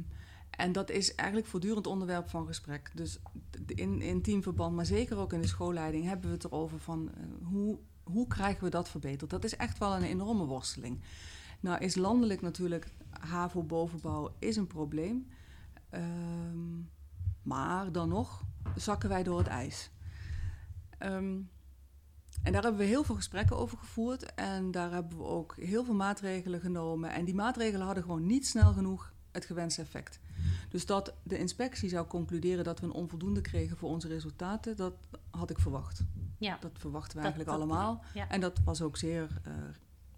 en dat is eigenlijk voortdurend onderwerp van gesprek. Dus in, in teamverband, maar zeker ook in de schoolleiding, hebben we het erover van hoe, hoe krijgen we dat verbeterd? Dat is echt wel een enorme worsteling. Nou is landelijk natuurlijk HAVO-bovenbouw is een probleem. Ehm, maar dan nog zakken wij door het ijs. Ehm, en daar hebben we heel veel gesprekken over gevoerd. En daar hebben we ook heel veel maatregelen genomen. En die maatregelen hadden gewoon niet snel genoeg het gewenste effect. Dus dat de inspectie zou concluderen dat we een onvoldoende kregen voor onze resultaten, dat had ik verwacht. Ja, Dat verwachten we Dat- eigenlijk dat- allemaal. ja. En dat was ook zeer, eh,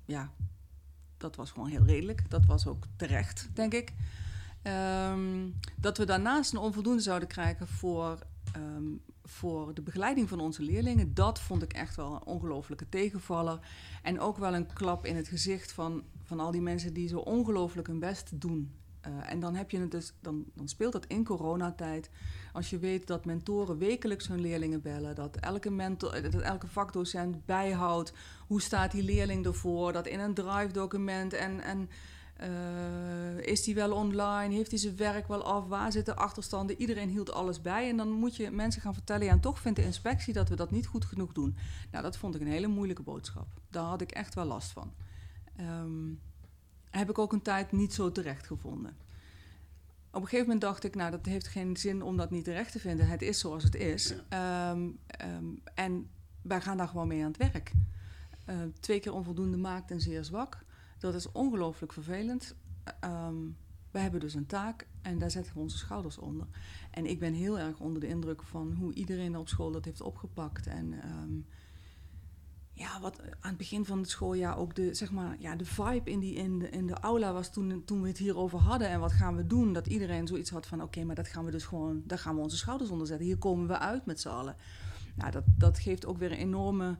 ja, dat was gewoon heel redelijk. Dat was ook terecht, denk ik. Ehm, dat we daarnaast een onvoldoende zouden krijgen voor, ehm, voor de begeleiding van onze leerlingen, dat vond ik echt wel een ongelofelijke tegenvaller. En ook wel een klap in het gezicht van, van al die mensen die zo ongelooflijk hun best doen. Eh, en dan, heb je het dus, dan, dan speelt dat in coronatijd. Als je weet dat mentoren wekelijks hun leerlingen bellen, dat elke, mentor, eh, dat elke vakdocent bijhoudt hoe staat die leerling ervoor, dat in een drive-document en, en eh, is die wel online, heeft hij zijn werk wel af, waar zitten achterstanden, iedereen hield alles bij. En dan moet je mensen gaan vertellen, ja, en toch vindt de inspectie dat we dat niet goed genoeg doen. Nou, dat vond ik een hele moeilijke boodschap. Daar had ik echt wel last van. Ehm, heb ik ook een tijd niet zo terecht gevonden. Op een gegeven moment dacht ik, nou, dat heeft geen zin om dat niet terecht te vinden. Het is zoals het is. Ehm, ehm, en wij gaan daar gewoon mee aan het werk. Eh, twee keer onvoldoende maakt en zeer zwak. Dat is ongelooflijk vervelend. Ehm, we hebben dus een taak en daar zetten we onze schouders onder. En ik ben heel erg onder de indruk van hoe iedereen op school dat heeft opgepakt. En ehm, ja, wat aan het begin van het schooljaar ook de, zeg maar, ja, de vibe in, die, in, de, in de aula was toen, toen we het hierover hadden. En wat gaan we doen? Dat iedereen zoiets had van, oké, maar dat gaan we dus gewoon, daar gaan we onze schouders onder zetten. Hier komen we uit met z'n allen. Nou, dat, dat geeft ook weer een enorme,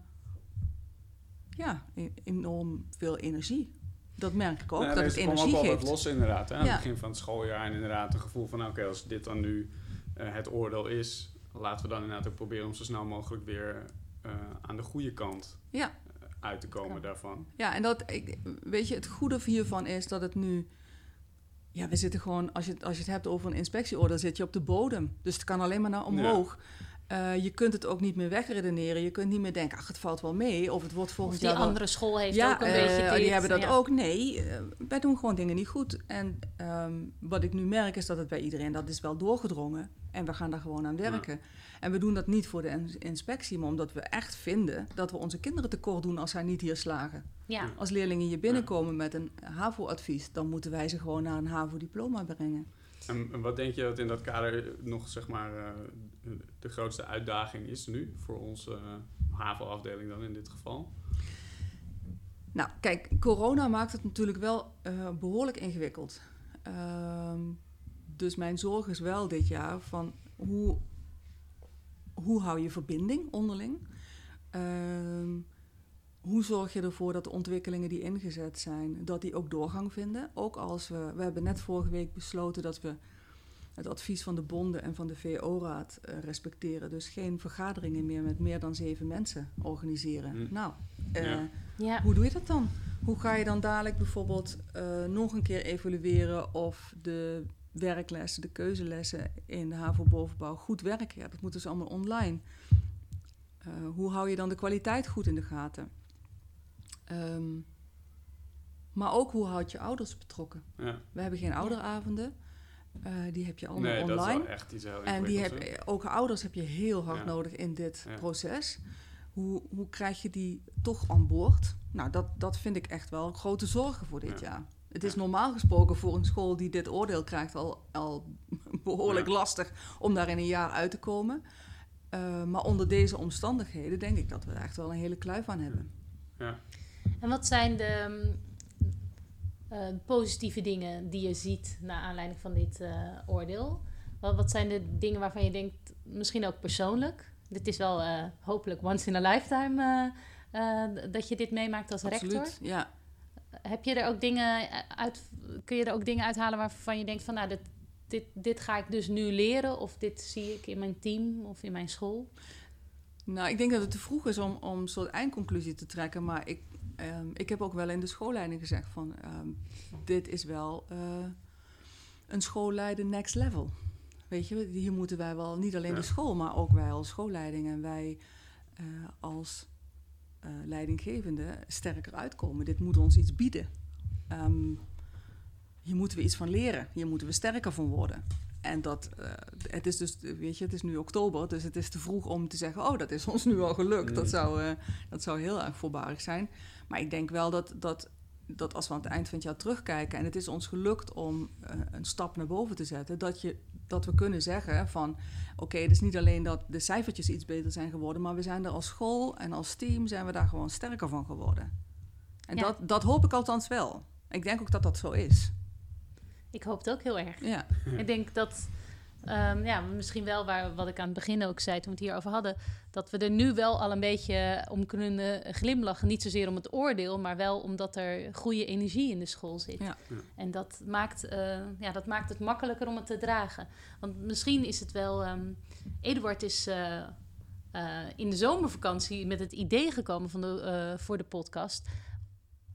ja, e- enorm veel energie. Dat merk ik ook, Nou, dat het kwam energie ook wel geeft. wat los inderdaad. Hè? Aan Ja. het begin van het schooljaar en inderdaad een gevoel van... oké, als dit dan nu eh, het oordeel is... laten we dan inderdaad ook proberen om zo snel mogelijk weer eh, aan de goede kant Ja. eh, uit te komen Ja. daarvan. Ja, en dat, ik, weet je, het goede hiervan is dat het nu... Ja, we zitten gewoon, als je, het- als je het hebt over een inspectieoordeel, zit je op de bodem. Dus het kan alleen maar naar omhoog. Eh, je kunt het ook niet meer wegredeneren. Je kunt niet meer denken, ach, het valt wel mee. Of het wordt volgend Of die wel- andere school heeft ja, ook een eh, beetje dit. die hebben dat ja. ook. Nee, eh, wij doen gewoon dingen niet goed. En ehm, wat ik nu merk is dat het bij iedereen, dat is wel doorgedrongen. En we gaan daar gewoon aan werken. En we doen dat niet voor de ins- inspectie, maar omdat we echt vinden dat we onze kinderen tekort doen als zij niet hier slagen. Ja. Als leerlingen hier binnenkomen met een HAVO-advies, dan moeten wij ze gewoon naar een HAVO-diploma brengen. En, wat denk je dat in dat kader nog zeg maar eh, de grootste uitdaging is nu voor onze eh, HAVO-afdeling dan in dit geval? Nou, kijk, corona maakt het natuurlijk wel eh, behoorlijk ingewikkeld. Ehm, dus mijn zorg is wel dit jaar van hoe, hoe hou je verbinding onderling? Hoe zorg je ervoor dat de ontwikkelingen die ingezet zijn, dat die ook doorgang vinden? Ook als we, we hebben net vorige week besloten dat we het advies van de bonden en van de VO-raad eh, respecteren. Dus geen vergaderingen meer met meer dan zeven mensen organiseren. Hm. Nou, eh, Ja. Ja. hoe doe je dat dan? Hoe ga je dan dadelijk bijvoorbeeld eh, nog een keer evalueren of de werklessen, de keuzelessen in de HAVO-bovenbouw goed werken? Ja, dat moeten ze allemaal online. Eh, hoe hou je dan de kwaliteit goed in de gaten? Ehm, maar ook hoe houd je ouders betrokken? Ja. We hebben geen ouderavonden. Eh, die heb je allemaal Nee, dat is online. wel echt iets heel En die heb, ook ouders heb je heel hard Ja. nodig in dit Ja. proces. Hoe, hoe krijg je die toch aan boord? Nou, dat, dat vind ik echt wel grote zorgen voor dit Ja. jaar. Het is normaal gesproken voor een school die dit oordeel krijgt al, al behoorlijk lastig om daar in een jaar uit te komen. Eh, maar onder deze omstandigheden denk ik dat we er echt wel een hele kluif aan hebben. Ja. En wat zijn de mm, eh, positieve dingen die je ziet naar aanleiding van dit eh, oordeel? Wat, wat zijn de dingen waarvan je denkt, misschien ook persoonlijk? Dit is wel eh, hopelijk once in a lifetime dat je dit meemaakt als rector. Absoluut, ja. Heb je er ook dingen uit, kun je er ook dingen uithalen waarvan je denkt van nou, dit, dit, dit ga ik dus nu leren of dit zie ik in mijn team of in mijn school? Nou, ik denk dat het te vroeg is om, om een soort eindconclusie te trekken. Maar ik, ehm, ik heb ook wel in de schoolleiding gezegd van... ehm, dit is wel eh, een schoolleiden next level. Weet je, hier moeten wij wel, niet alleen Ja. de school... maar ook wij als schoolleiding en wij eh, als eh, leidinggevende sterker uitkomen. Dit moet ons iets bieden. Ehm, hier moeten we iets van leren. Hier moeten we sterker van worden. En dat, het is dus, weet je, het is nu oktober, dus het is te vroeg om te zeggen, oh, dat is ons nu al gelukt. Dat, Mm. zou, dat zou heel erg voorbarig zijn. Maar ik denk wel dat, dat, dat als we aan het eind van het jaar terugkijken en het is ons gelukt om eh, een stap naar boven te zetten, dat, je, dat we kunnen zeggen van, oké, het is niet alleen dat de cijfertjes iets beter zijn geworden, maar we zijn er als school en als team zijn we daar gewoon sterker van geworden. En Ja. dat, dat hoop ik althans wel. Ik denk ook dat dat zo is. Ik hoop het ook heel erg. Ja. Ik denk dat, ehm, ja, misschien wel waar, wat ik aan het begin ook zei toen we het hierover hadden, dat we er nu wel al een beetje om kunnen glimlachen. Niet zozeer om het oordeel, maar wel omdat er goede energie in de school zit. Ja. Ja. En dat maakt, eh, ja, dat maakt het makkelijker om het te dragen. Want misschien is het wel. ehm, Eduard is. eh, eh, in de zomervakantie met het idee gekomen van de, eh, voor de podcast.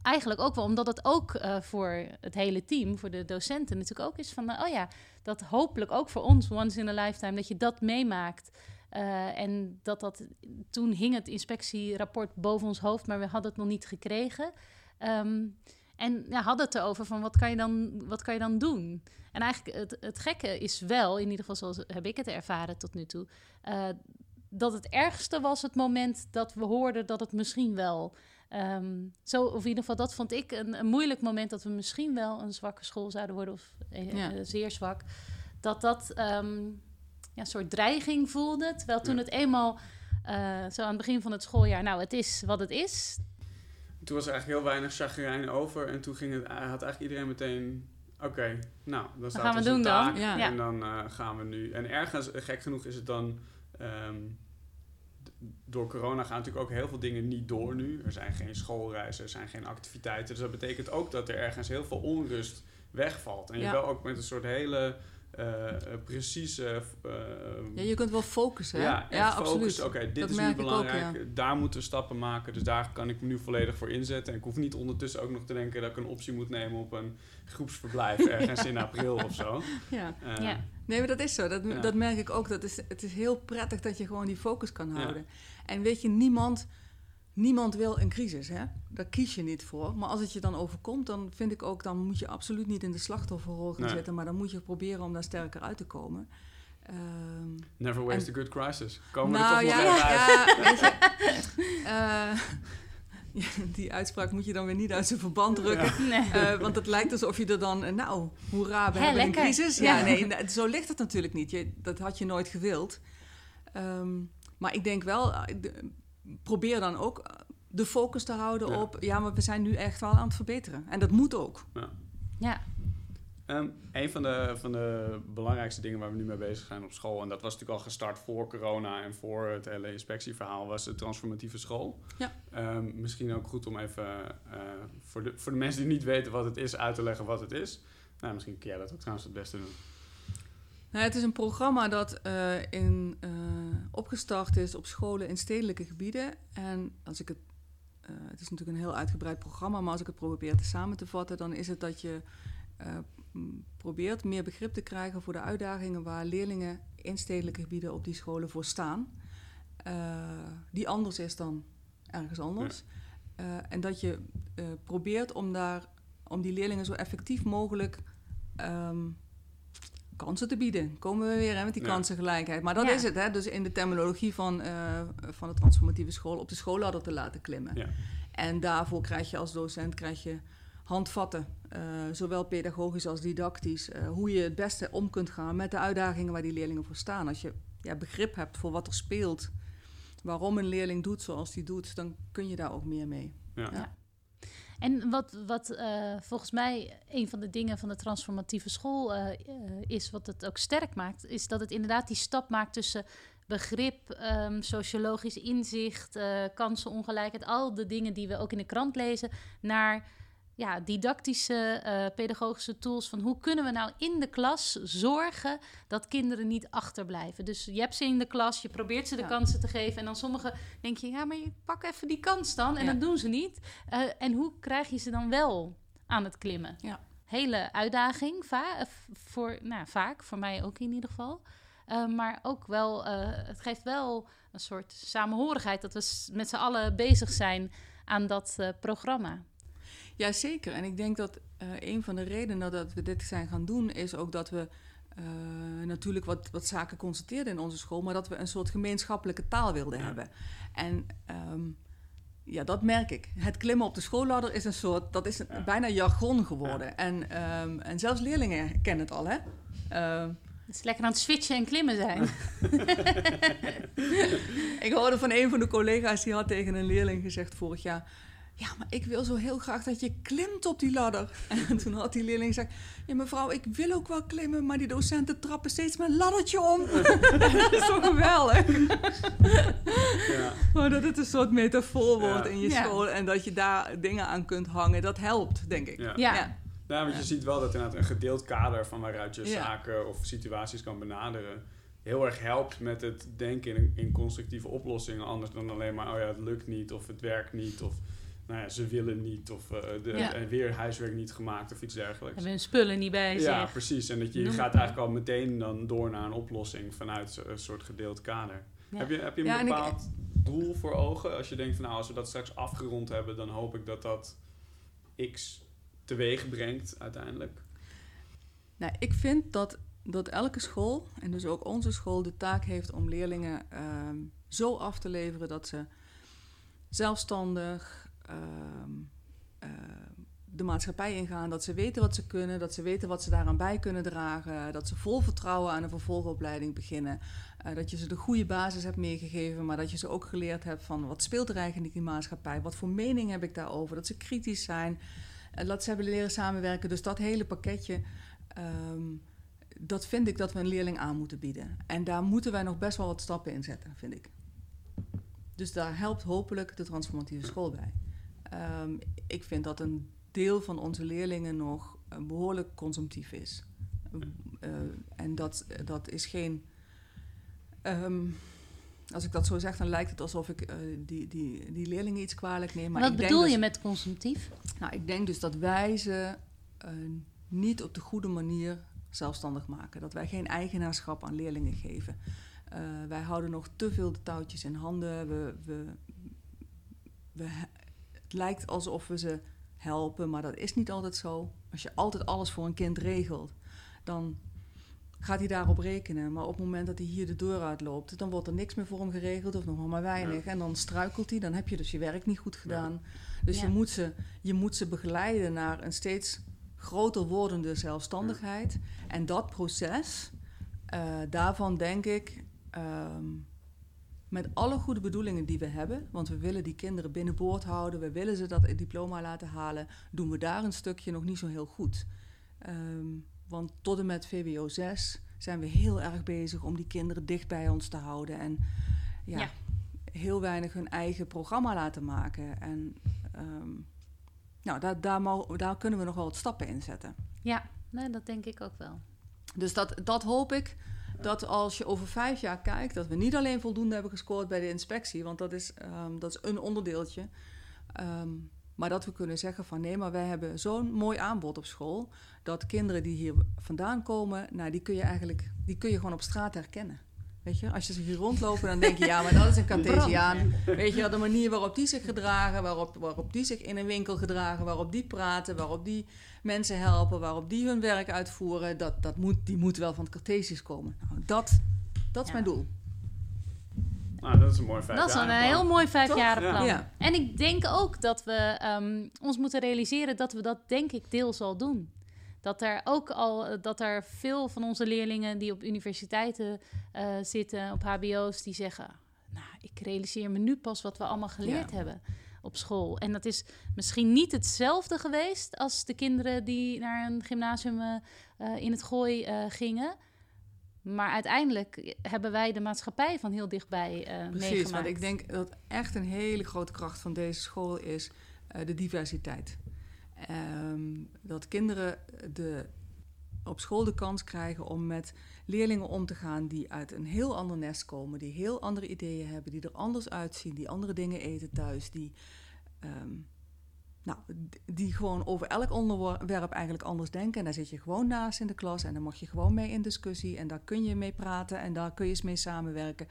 Eigenlijk ook wel omdat het ook eh, voor het hele team, voor de docenten natuurlijk ook is van, eh, oh ja, dat hopelijk ook voor ons, once in a lifetime, dat je dat meemaakt. Eh, en dat dat, toen hing het inspectierapport boven ons hoofd, maar we hadden het nog niet gekregen. Ehm, en ja, hadden het erover van, wat kan je dan, wat kan je dan doen? En eigenlijk het, het gekke is wel, in ieder geval zoals heb ik het ervaren tot nu toe, dat het ergste was het moment dat we hoorden dat het misschien wel Ehm, zo, of in ieder geval, dat vond ik een, een moeilijk moment dat we misschien wel een zwakke school zouden worden, of eh, Ja. eh, zeer zwak. Dat dat ehm, ja, een soort dreiging voelde. Terwijl toen Ja. het eenmaal eh, zo aan het begin van het schooljaar, nou, het is wat het is. Toen was er eigenlijk heel weinig chagrijn over. En toen ging het, had eigenlijk iedereen meteen... Oké, nou, dan staat gaan we doen dan. taak Ja. En dan gaan we nu... En ergens, gek genoeg, is het dan... ehm, door corona gaan natuurlijk ook heel veel dingen niet door nu. Er zijn geen schoolreizen, er zijn geen activiteiten. Dus dat betekent ook dat er ergens heel veel onrust wegvalt. En je Ja. wel ook met een soort hele precies... eh, f- eh, Ja, je kunt wel focussen, hè? ja, echt absoluut. focussen. Oké, dit Dat is nu ook, belangrijk. Daar moeten we stappen maken. Dus daar kan ik me nu volledig voor inzetten. En ik hoef niet ondertussen ook nog te denken dat ik een optie moet nemen op een groepsverblijf ergens in april of zo. Ja. Eh, Ja. Nee, maar dat is zo. Dat, Ja. dat merk ik ook. Dat is, het is heel prettig dat je gewoon die focus kan Ja. houden. En weet je, niemand, niemand wil een crisis, hè? Daar kies je niet voor. Maar als het je dan overkomt, dan vind ik ook... dan moet je absoluut niet in de slachtofferrol gaan Nee. zitten... maar dan moet je proberen om daar sterker uit te komen. Ehm, Never waste En- a good crisis. Komen we nou er toch ja, nog even uit. ja, weet je... eh, ja, die uitspraak moet je dan weer niet uit zijn verband drukken. Nee. Eh, want het lijkt alsof je er dan, eh, nou, hoera, we hebben lekker. een crisis. Ja, Ja. nee, nou, zo ligt het natuurlijk niet. Je, dat had je nooit gewild. Ehm, maar ik denk wel, probeer dan ook eh, de focus te houden Ja. op... ja, maar we zijn nu echt wel aan het verbeteren. En dat moet ook. Ja. Ehm, een van de, van de belangrijkste dingen waar we nu mee bezig zijn op school, en dat was natuurlijk al gestart voor corona en voor het hele inspectieverhaal, was de transformatieve school. Ja. Ehm, misschien ook goed om even eh, voor, de, voor de mensen die niet weten wat het is, uit te leggen wat het is. Nou, misschien kun jij dat ook trouwens het beste doen. Nou, het is een programma dat eh, in, eh, opgestart is op scholen in stedelijke gebieden. En als ik het, eh, het is natuurlijk een heel uitgebreid programma, maar als ik het probeer te samen te vatten, dan is het dat je probeert meer begrip te krijgen voor de uitdagingen waar leerlingen in stedelijke gebieden op die scholen voor staan. Die anders is dan ergens anders. En dat je probeert om, daar, om die leerlingen zo effectief mogelijk ehm, kansen te bieden. Komen we weer hè, met die Ja. kansengelijkheid. Maar dat Ja. is het, hè? dus in de terminologie van, eh, van de transformatieve school op de schoolladder te laten klimmen. Ja. En daarvoor krijg je als docent krijg je handvatten, eh, zowel pedagogisch als didactisch, eh, hoe je het beste om kunt gaan met de uitdagingen waar die leerlingen voor staan. Als je ja, begrip hebt voor wat er speelt, waarom een leerling doet zoals die doet, dan kun je daar ook meer mee. Ja. Ja. En wat, wat eh, volgens mij een van de dingen van de transformatieve school eh, eh, is, wat het ook sterk maakt, is dat het inderdaad die stap maakt tussen begrip, ehm, sociologisch inzicht, kansenongelijkheid, al de dingen die we ook in de krant lezen, naar ja, didactische, eh, pedagogische tools van hoe kunnen we nou in de klas zorgen dat kinderen niet achterblijven. Dus je hebt ze in de klas, je probeert ze de Ja. kansen te geven en dan sommigen denk je, ja, maar je pak even die kans dan en Ja. dat doen ze niet. Eh, en hoe krijg je ze dan wel aan het klimmen? Ja. Hele uitdaging, va- eh, voor, nou, vaak, voor mij ook in ieder geval. Maar ook wel, het geeft wel een soort samenhorigheid dat we met z'n allen bezig zijn aan dat programma. Ja, zeker. En ik denk dat eh, een van de redenen dat we dit zijn gaan doen, is ook dat we eh, natuurlijk wat, wat zaken constateerden in onze school, maar dat we een soort gemeenschappelijke taal wilden Ja. hebben. En ehm, ja, dat merk ik. Het klimmen op de schoolladder is een soort, dat is een- Ja. bijna jargon geworden. En, ehm, en zelfs leerlingen kennen het al, hè? Ehm, Het is lekker aan het switchen en klimmen zijn. Ik hoorde van een van de collega's die had tegen een leerling gezegd vorig jaar. Ja, maar ik wil zo heel graag dat je klimt op die ladder. En toen had die leerling gezegd: Ja, mevrouw, ik wil ook wel klimmen, maar die docenten trappen steeds mijn laddertje om. dat is toch geweldig? Ja. Maar dat het een soort metafoor wordt Ja. in je Ja. school en dat je daar dingen aan kunt hangen, dat helpt, denk ik. Ja. Ja. Ja. Want je ziet wel dat inderdaad een gedeeld kader van waaruit je Ja. zaken of situaties kan benaderen heel erg helpt met het denken in, in constructieve oplossingen. Anders dan alleen maar, oh ja, het lukt niet of het werkt niet of nou ja, ze willen niet of eh, de, Ja. en weer huiswerk niet gemaakt of iets dergelijks. Hebben hun spullen niet bij zich. Ja, precies. En dat je, Noem gaat eigenlijk al meteen dan door naar een oplossing vanuit een soort gedeeld kader. Ja. Heb je, heb je een Ja, en ik- bepaald doel voor ogen? Als je denkt van nou, als we dat straks afgerond hebben, dan hoop ik dat dat X teweeg brengt uiteindelijk. Nou, ik vind dat, dat elke school, en dus ook onze school, de taak heeft om leerlingen ehm, zo af te leveren dat ze zelfstandig de maatschappij ingaan. Dat ze weten wat ze kunnen, dat ze weten wat ze daaraan bij kunnen dragen. Dat ze vol vertrouwen aan een vervolgopleiding beginnen. Eh, dat je ze de goede basis hebt meegegeven, maar dat je ze ook geleerd hebt van wat speelt er eigenlijk in die maatschappij? Wat voor mening heb ik daarover? Dat ze kritisch zijn. En dat ze hebben leren samenwerken. Dus dat hele pakketje. Ehm, dat vind ik dat we een leerling aan moeten bieden. En daar moeten wij nog best wel wat stappen in zetten, vind ik. Dus daar helpt hopelijk de transformatieve school bij. Ehm, ik vind dat een deel van onze leerlingen nog eh, behoorlijk consumptief is. Uh, en dat, dat is geen. ehm, als ik dat zo zeg, dan lijkt het alsof ik uh, die, die, die leerlingen iets kwalijk neem. Maar Wat ik bedoel denk je dus- met consumptief? Nou, ik denk dus dat wij ze uh, niet op de goede manier zelfstandig maken. Dat wij geen eigenaarschap aan leerlingen geven. Wij houden nog te veel de touwtjes in handen. We, we, we, het lijkt alsof we ze helpen, maar dat is niet altijd zo. Als je altijd alles voor een kind regelt, dan gaat hij daarop rekenen. Maar op het moment dat hij hier de deur uitloopt, dan wordt er niks meer voor hem geregeld of nog maar weinig. Ja. En dan struikelt hij, dan heb je dus je werk niet goed gedaan. Ja. Dus ja. je, moet ze, je moet ze begeleiden naar een steeds groter wordende zelfstandigheid. En dat proces, uh, daarvan denk ik, um, met alle goede bedoelingen die we hebben, want we willen die kinderen binnenboord houden, we willen ze dat diploma laten halen, doen we daar een stukje nog niet zo heel goed. Um, want tot en met VWO 6 zijn we heel erg bezig om die kinderen dicht bij ons te houden. En ja, ja. heel weinig hun eigen programma laten maken. En um, nou, daar, daar, mogen, daar, kunnen we nog wel wat stappen in zetten. Ja, nee, dat denk ik ook wel. Dus dat, dat hoop ik. Dat als je over vijf jaar kijkt, dat we niet alleen voldoende hebben gescoord bij de inspectie, want dat is, um, dat is een onderdeeltje. Um, maar dat we kunnen zeggen van nee, maar wij hebben zo'n mooi aanbod op school. Dat kinderen die hier vandaan komen, nou, die kun je eigenlijk die kun je gewoon op straat herkennen. Weet je, als je ze hier rondlopen, dan denk je, ja, maar dat is een Cartesiaan. Weet je, de manier waarop die zich gedragen, waarop, waarop die zich in een winkel gedragen, waarop die praten, waarop die mensen helpen, waarop die hun werk uitvoeren, dat, dat moet, die moet wel van het Cartesisch komen. Nou, dat, dat is Ja. mijn doel. Nou, dat is een mooi vijf Dat is een jaar eh, heel mooi vijfjarenplan. Ja. En ik denk ook dat we ehm, ons moeten realiseren dat we dat denk ik deels al doen. Dat er ook al dat er veel van onze leerlingen die op universiteiten eh, zitten, op HBO's, die zeggen: Nou, ik realiseer me nu pas wat we allemaal geleerd Ja. hebben op school. En dat is misschien niet hetzelfde geweest als de kinderen die naar een gymnasium eh, eh, in het gooi eh, gingen. Maar uiteindelijk hebben wij de maatschappij van heel dichtbij eh Precies, meegemaakt. want ik denk dat echt een hele grote kracht van deze school is eh, de diversiteit. Ehm, dat kinderen de, op school de kans krijgen om met leerlingen om te gaan die uit een heel ander nest komen, die heel andere ideeën hebben, die er anders uitzien, die andere dingen eten thuis, die, ehm, nou, die gewoon over elk onderwerp eigenlijk anders denken. En daar zit je gewoon naast in de klas en daar mag je gewoon mee in discussie en daar kun je mee praten en daar kun je eens mee samenwerken.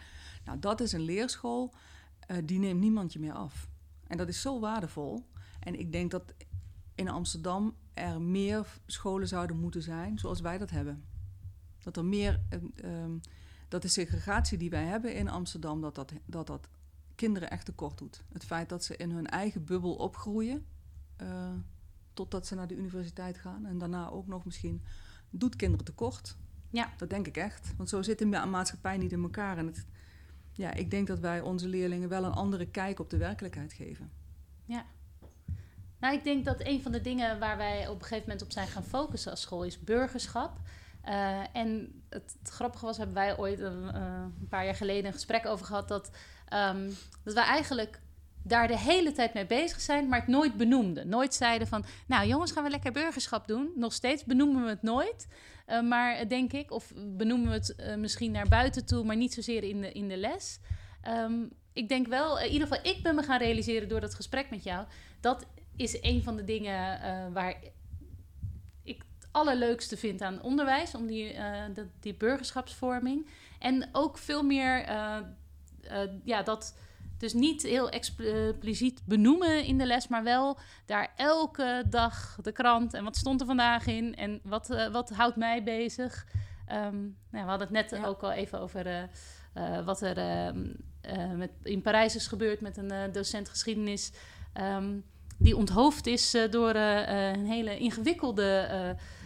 Nou, dat is een leerschool, eh, die neemt niemand je meer af. En dat is zo waardevol. En ik denk dat in Amsterdam er meer scholen zouden moeten zijn zoals wij dat hebben. Dat er meer, eh, ehm, dat de segregatie die wij hebben in Amsterdam, dat dat, dat dat kinderen echt tekort doet. Het feit dat ze in hun eigen bubbel opgroeien, eh, totdat ze naar de universiteit gaan en daarna ook nog misschien, doet kinderen tekort. Ja. Dat denk ik echt. Want zo zit de ma- maatschappij niet in elkaar. En het, ja, ik denk dat wij onze leerlingen wel een andere kijk op de werkelijkheid geven. Nou, ik denk dat een van de dingen waar wij op een gegeven moment op zijn gaan focussen als school is burgerschap. Eh, en het, grappige was, hebben wij ooit een, eh, een paar jaar geleden een gesprek over gehad dat, ehm, dat wij eigenlijk daar de hele tijd mee bezig zijn, maar het nooit benoemden. Nooit zeiden van, nou jongens, gaan we lekker burgerschap doen. Nog steeds benoemen we het nooit, Eh, maar denk ik, of benoemen we het misschien naar buiten toe, maar niet zozeer in de, in de les. Ehm, ik denk wel, in ieder geval, ik ben me gaan realiseren door dat gesprek met jou, dat is een van de dingen eh, waar ik het allerleukste vind aan onderwijs, om die, eh, die burgerschapsvorming. En ook veel meer, eh, ja, dat dus niet heel expliciet benoemen in de les, maar wel daar elke dag de krant en wat stond er vandaag in en wat, wat houdt mij bezig. Ehm, nou, we hadden het net Ja. ook al even over wat er ehm, eh, met, in Parijs is gebeurd met een docent geschiedenis. ehm, die onthoofd is eh, door eh, eh, een hele ingewikkelde.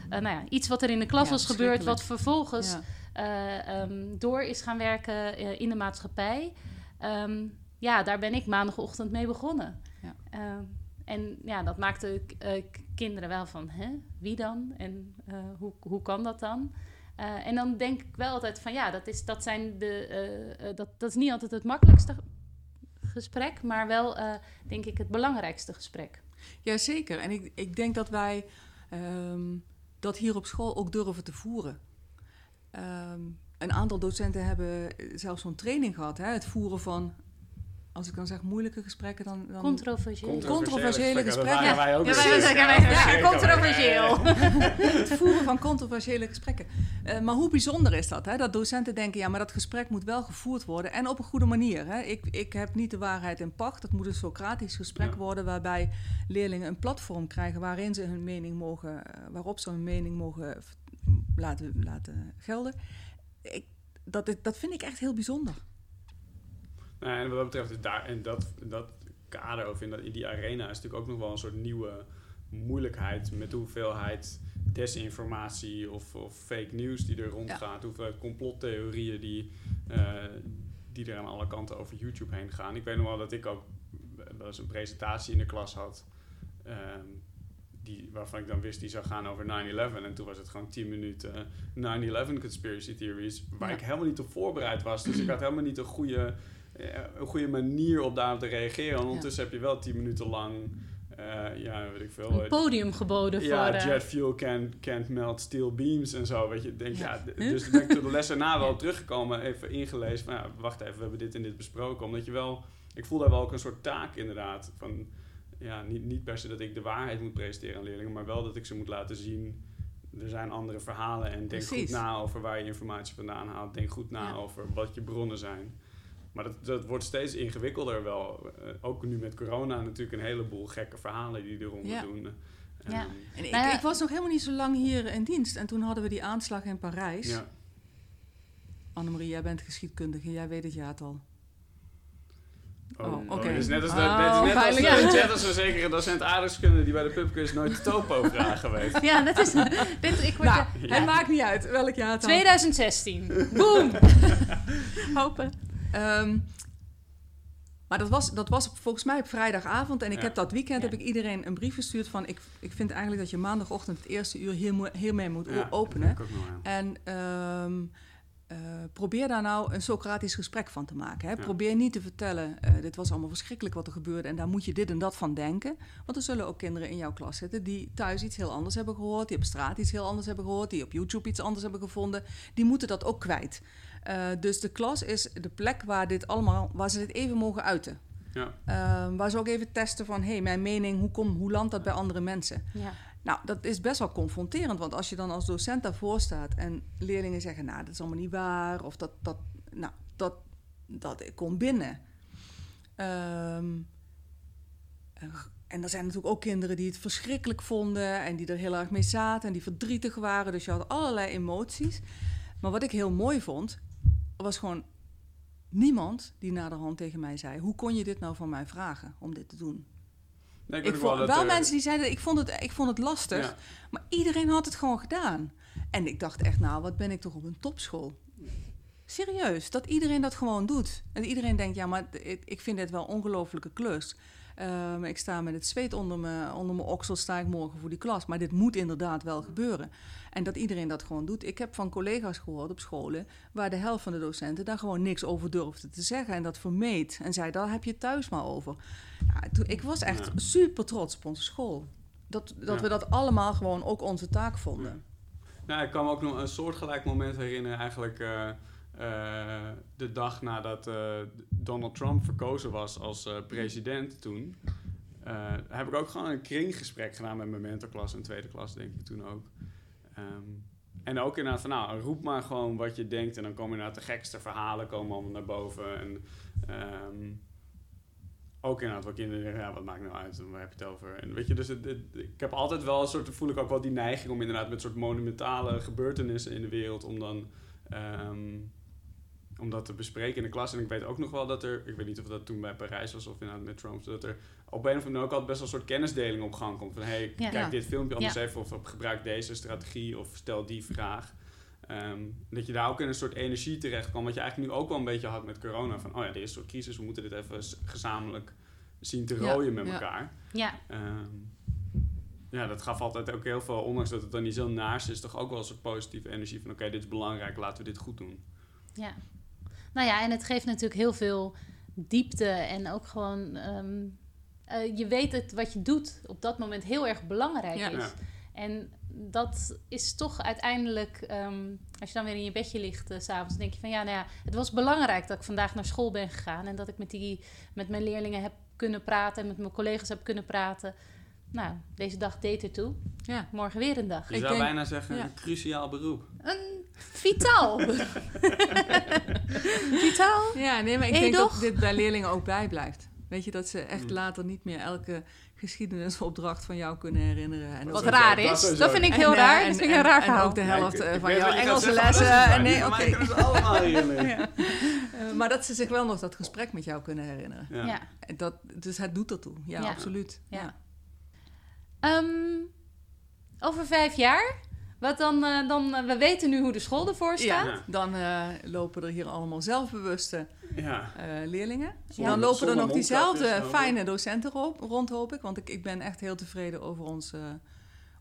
nou ja, iets wat er in de klas Ja, was gebeurd, wat vervolgens Ja. eh, ehm, door is gaan werken in de maatschappij. Ehm, ja, daar ben ik maandagochtend mee begonnen. Ja. Ehm, en ja, dat maakte kinderen wel van, hè, wie dan? En hoe, hoe kan dat dan? En dan denk ik wel altijd van, ja, dat is, dat zijn de, dat, dat is niet altijd het makkelijkste gesprek, maar wel, eh, denk ik, het belangrijkste gesprek. Jazeker. En ik, ik denk dat wij. ehm, dat hier op school ook durven te voeren. Ehm, een aantal docenten hebben zelfs zo'n training gehad, hè, het voeren van als ik dan zeg moeilijke gesprekken, dan... dan controversieel. Controversiële gesprekken. Ja, wij ook ja, wij zeggen wij ja, controversieel. het voeren van controversiële gesprekken. Uh, maar hoe bijzonder is dat? Hè? Dat docenten denken, ja, maar dat gesprek moet wel gevoerd worden en op een goede manier. Hè? Ik, ik heb niet de waarheid in pacht. Het moet een Socratisch gesprek ja. worden waarbij leerlingen een platform krijgen waarin ze hun mening mogen, uh, waarop ze hun mening mogen laten, laten gelden. Ik, dat, dat vind ik echt heel bijzonder. Nou, en wat dat betreft, is daar, in dat, dat kader of in, dat, in die arena is natuurlijk ook nog wel een soort nieuwe moeilijkheid met de hoeveelheid desinformatie of, of fake news die er rondgaat, ja. hoeveel complottheorieën die, uh, die er aan alle kanten over YouTube heen gaan. Ik weet nog wel dat ik ook wel eens een presentatie in de klas had. Um, die, waarvan ik dan wist die zou gaan over 9-11. En toen was het gewoon 10 minuten 9-11 conspiracy theories. Waar ja. ik helemaal niet op voorbereid was. Dus ik had helemaal niet een goede een goede manier op daarop te reageren. En ondertussen heb je wel tien minuten lang, uh, ja, weet ik veel. Een podium geboden ja, voor... Ja, jet fuel can't, can't melt steel beams en zo, weet je. Denk, ja. ja dus ben ik toen de les erna wel teruggekomen, even ingelezen van, ja, wacht even, we hebben dit en dit besproken. Omdat je wel, ik voel daar wel ook een soort taak inderdaad, van, ja, niet, niet per se dat ik de waarheid moet presenteren aan leerlingen, maar wel dat ik ze moet laten zien er zijn andere verhalen en denk Precies. goed na over waar je informatie vandaan haalt. Denk goed na ja. over wat je bronnen zijn. Maar dat, dat wordt steeds ingewikkelder wel. Uh, ook nu met corona natuurlijk een heleboel gekke verhalen die eronder ja. doen. Uh, ja. En ik, nou ja. ik, was nog helemaal niet zo lang hier in dienst. En toen hadden we die aanslag in Parijs. Ja. Annemarie, jij bent geschiedkundige. Jij weet het jaartal. Oh, oh oké. Okay. Oh, is net als, de, oh, net als, de, net als een zekere docent aardrijkskunde die bij de pubquiz nooit de topo vragen weet. Ja, dat is... Dit, ik word nou, ja. Het maakt niet uit welk jaar het 2016. Boom! Hopen. Um, maar dat was, dat was volgens mij op vrijdagavond. En ik ja. heb dat weekend ja. heb ik iedereen een brief gestuurd van... Ik, ik vind eigenlijk dat je maandagochtend het eerste uur hier, hiermee moet ja, openen. Nog, en um, uh, probeer daar nou een Socratisch gesprek van te maken. Hè? Probeer niet te vertellen, uh, dit was allemaal verschrikkelijk wat er gebeurde... en daar moet je dit en dat van denken. Want er zullen ook kinderen in jouw klas zitten... die thuis iets heel anders hebben gehoord... die op straat iets heel anders hebben gehoord... die op YouTube iets anders hebben gevonden. Die moeten dat ook kwijt. Uh, dus de klas is de plek waar, dit allemaal, waar ze dit even mogen uiten. Ja. Uh, waar ze ook even testen van, hé, hey, mijn mening, hoe, kom, hoe landt dat bij andere mensen? Ja. Nou, dat is best wel confronterend, want als je dan als docent daarvoor staat en leerlingen zeggen, nou, dat is allemaal niet waar, of dat, dat, nou, dat, dat komt binnen. Um, en er zijn natuurlijk ook kinderen die het verschrikkelijk vonden en die er heel erg mee zaten en die verdrietig waren. Dus je had allerlei emoties. Maar wat ik heel mooi vond, was gewoon niemand die naderhand tegen mij zei: Hoe kon je dit nou van mij vragen om dit te doen? Nee, ik, ik vond wel, wel mensen die zeiden: ik vond het, ik vond het lastig, ja. maar iedereen had het gewoon gedaan. En ik dacht echt: Nou, wat ben ik toch op een topschool? Serieus, dat iedereen dat gewoon doet. En iedereen denkt: Ja, maar ik vind dit wel ongelofelijke klus. Um, ik sta met het zweet onder mijn, onder mijn oksel, sta ik morgen voor die klas. Maar dit moet inderdaad wel gebeuren. En dat iedereen dat gewoon doet. Ik heb van collega's gehoord op scholen waar de helft van de docenten daar gewoon niks over durfde te zeggen. En dat vermeed. En zei, daar heb je het thuis maar over. Ja, ik was echt ja. super trots op onze school. Dat, dat ja. we dat allemaal gewoon ook onze taak vonden. Nou, ik kan me ook nog een soortgelijk moment herinneren eigenlijk... Uh, uh, de dag nadat uh, Donald Trump verkozen was als uh, president toen, heb ik ook gewoon een kringgesprek gedaan met mijn mentorklas en tweede klas, denk ik toen ook. Um, en ook inderdaad van, nou, roep maar gewoon wat je denkt en dan komen inderdaad de gekste verhalen komen allemaal naar boven. En um, ook inderdaad wat kinderen zeggen, ja, wat maakt nou uit, waar heb je het over? En weet je, dus ik heb altijd wel een soort, voel ik ook wel die neiging om inderdaad met soort monumentale gebeurtenissen in de wereld om dan... Um, om dat te bespreken in de klas. En ik weet ook nog wel dat er, ik weet niet of dat toen bij Parijs was of inderdaad met Trump, dat er op een of andere manier ook altijd best wel een soort kennisdeling op gang komt. Van hey, ja. kijk dit filmpje anders ja. even of gebruik deze strategie of stel die vraag. Um, dat je daar ook in een soort energie terecht kwam, wat je eigenlijk nu ook wel een beetje had met corona. Van, oh ja, er is een soort crisis, we moeten dit even gezamenlijk zien te rooien met elkaar. Ja. Um, ja, dat gaf altijd ook heel veel, ondanks dat het dan niet zo naast is, toch ook wel een soort positieve energie van, oké, okay, dit is belangrijk, laten we dit goed doen. Ja, nou ja, en het geeft natuurlijk heel veel diepte en ook gewoon. Um, uh, je weet het wat je doet op dat moment heel erg belangrijk ja. is. Ja. En dat is toch uiteindelijk, ehm, als je dan weer in je bedje ligt s s'avonds, denk je van ja, nou ja, het was belangrijk dat ik vandaag naar school ben gegaan en dat ik met, die, met mijn leerlingen heb kunnen praten en met mijn collega's heb kunnen praten. Nou, deze dag deed ertoe. Ja. Morgen weer een dag. Je Ik zou denk- bijna zeggen, ja. een cruciaal beroep. Een vitaal. vitaal? Ja, nee, maar ik Hey, denk doch? dat dit bij leerlingen ook bijblijft. Weet je, dat ze echt later niet meer elke geschiedenisopdracht van jou kunnen herinneren. En Wat ook- raar dat is. Dat vind ik heel eh, raar. en- Dat vind ik een en- raar En verhaal. ook de Ja, helft ik- eh, ik van jouw Engelse maar dat lessen. En nee, oké. ze allemaal. Ja. Eh, maar dat ze zich wel nog dat gesprek met jou kunnen herinneren. Ja. Dat, dus het doet ertoe. Ja, Ja. absoluut. Ja. Ja. Ehm, over vijf jaar? Wat dan, eh, dan, eh, we weten nu hoe de school ervoor staat. Ja. Dan eh, lopen er hier allemaal zelfbewuste Ja. eh, leerlingen. Zonder- dan lopen er nog diezelfde fijne docenten rond, rond, hoop ik. Want ik, ik ben echt heel tevreden over, ons, eh,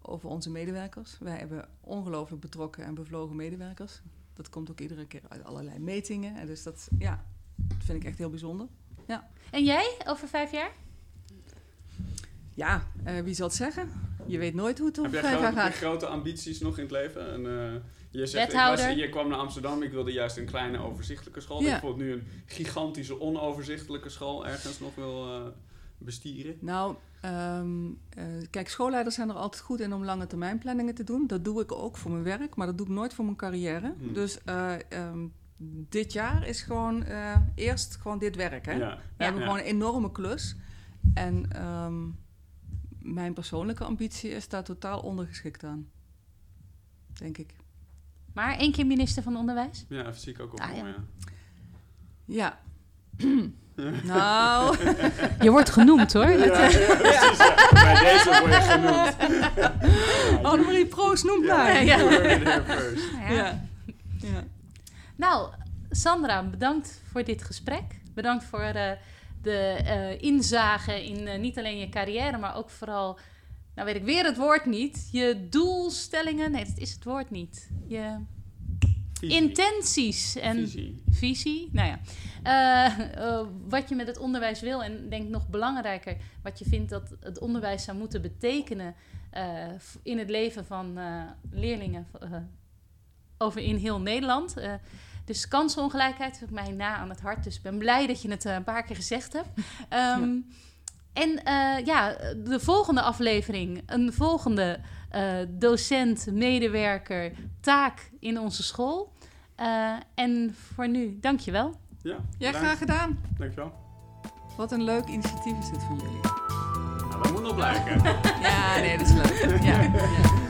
over onze medewerkers. Wij hebben ongelooflijk betrokken en bevlogen medewerkers. Dat komt ook iedere keer uit allerlei metingen. En dus dat, ja, dat vind ik echt heel bijzonder. En jij, over vijf jaar? Ja, eh, wie zal het zeggen? Je weet nooit hoe het Heb jij vijf jaar grote, gaat. grote ambities nog in het leven? En, eh, je, zegt, ik Wethouder. was, je kwam naar Amsterdam, ik wilde juist een kleine overzichtelijke school. Ja. ik bijvoorbeeld nu een gigantische onoverzichtelijke school ergens nog wil eh, bestieren. Nou, ehm, eh, kijk, schoolleiders zijn er altijd goed in om lange termijn planningen te doen. Dat doe ik ook voor mijn werk, maar dat doe ik nooit voor mijn carrière. Hmm. Dus eh, ehm, dit jaar is gewoon eh, eerst gewoon dit werk. Hè? Ja. We hebben Ja. gewoon een enorme klus. En ehm, mijn persoonlijke ambitie is daar totaal ondergeschikt aan. Denk ik. Maar één keer minister van Onderwijs? Ja, dat zie ik ook op Ah, ja. ja. Nou, Je wordt genoemd hoor. Ja, ja, precies, ja. Bij deze word je genoemd. Annemarie Proost noemt mij. Nou ja. Nou, Sandra, bedankt voor dit gesprek. Bedankt voor eh, de eh, inzage in eh, niet alleen je carrière, maar ook vooral, nou weet ik weer het woord niet, je doelstellingen. Nee, dat is het woord niet. Je Visie. intenties en Visie. visie. Nou ja, Eh, wat je met het onderwijs wil en denk nog belangrijker, wat je vindt dat het onderwijs zou moeten betekenen in het leven van leerlingen over in heel Nederland. Dus kansenongelijkheid zit mij na aan het hart, dus ik ben blij dat je het eh, een paar keer gezegd hebt. Ehm, En eh, ja, de volgende aflevering, een volgende eh, docent, medewerker, taak in onze school. Eh, en voor nu, dankjewel. Ja, Ja, graag gedaan. Dankjewel. Wat een leuk initiatief is dit van jullie. Nou, dat moet nog blijken. Ja, nee, dat is leuk. Ja, ja.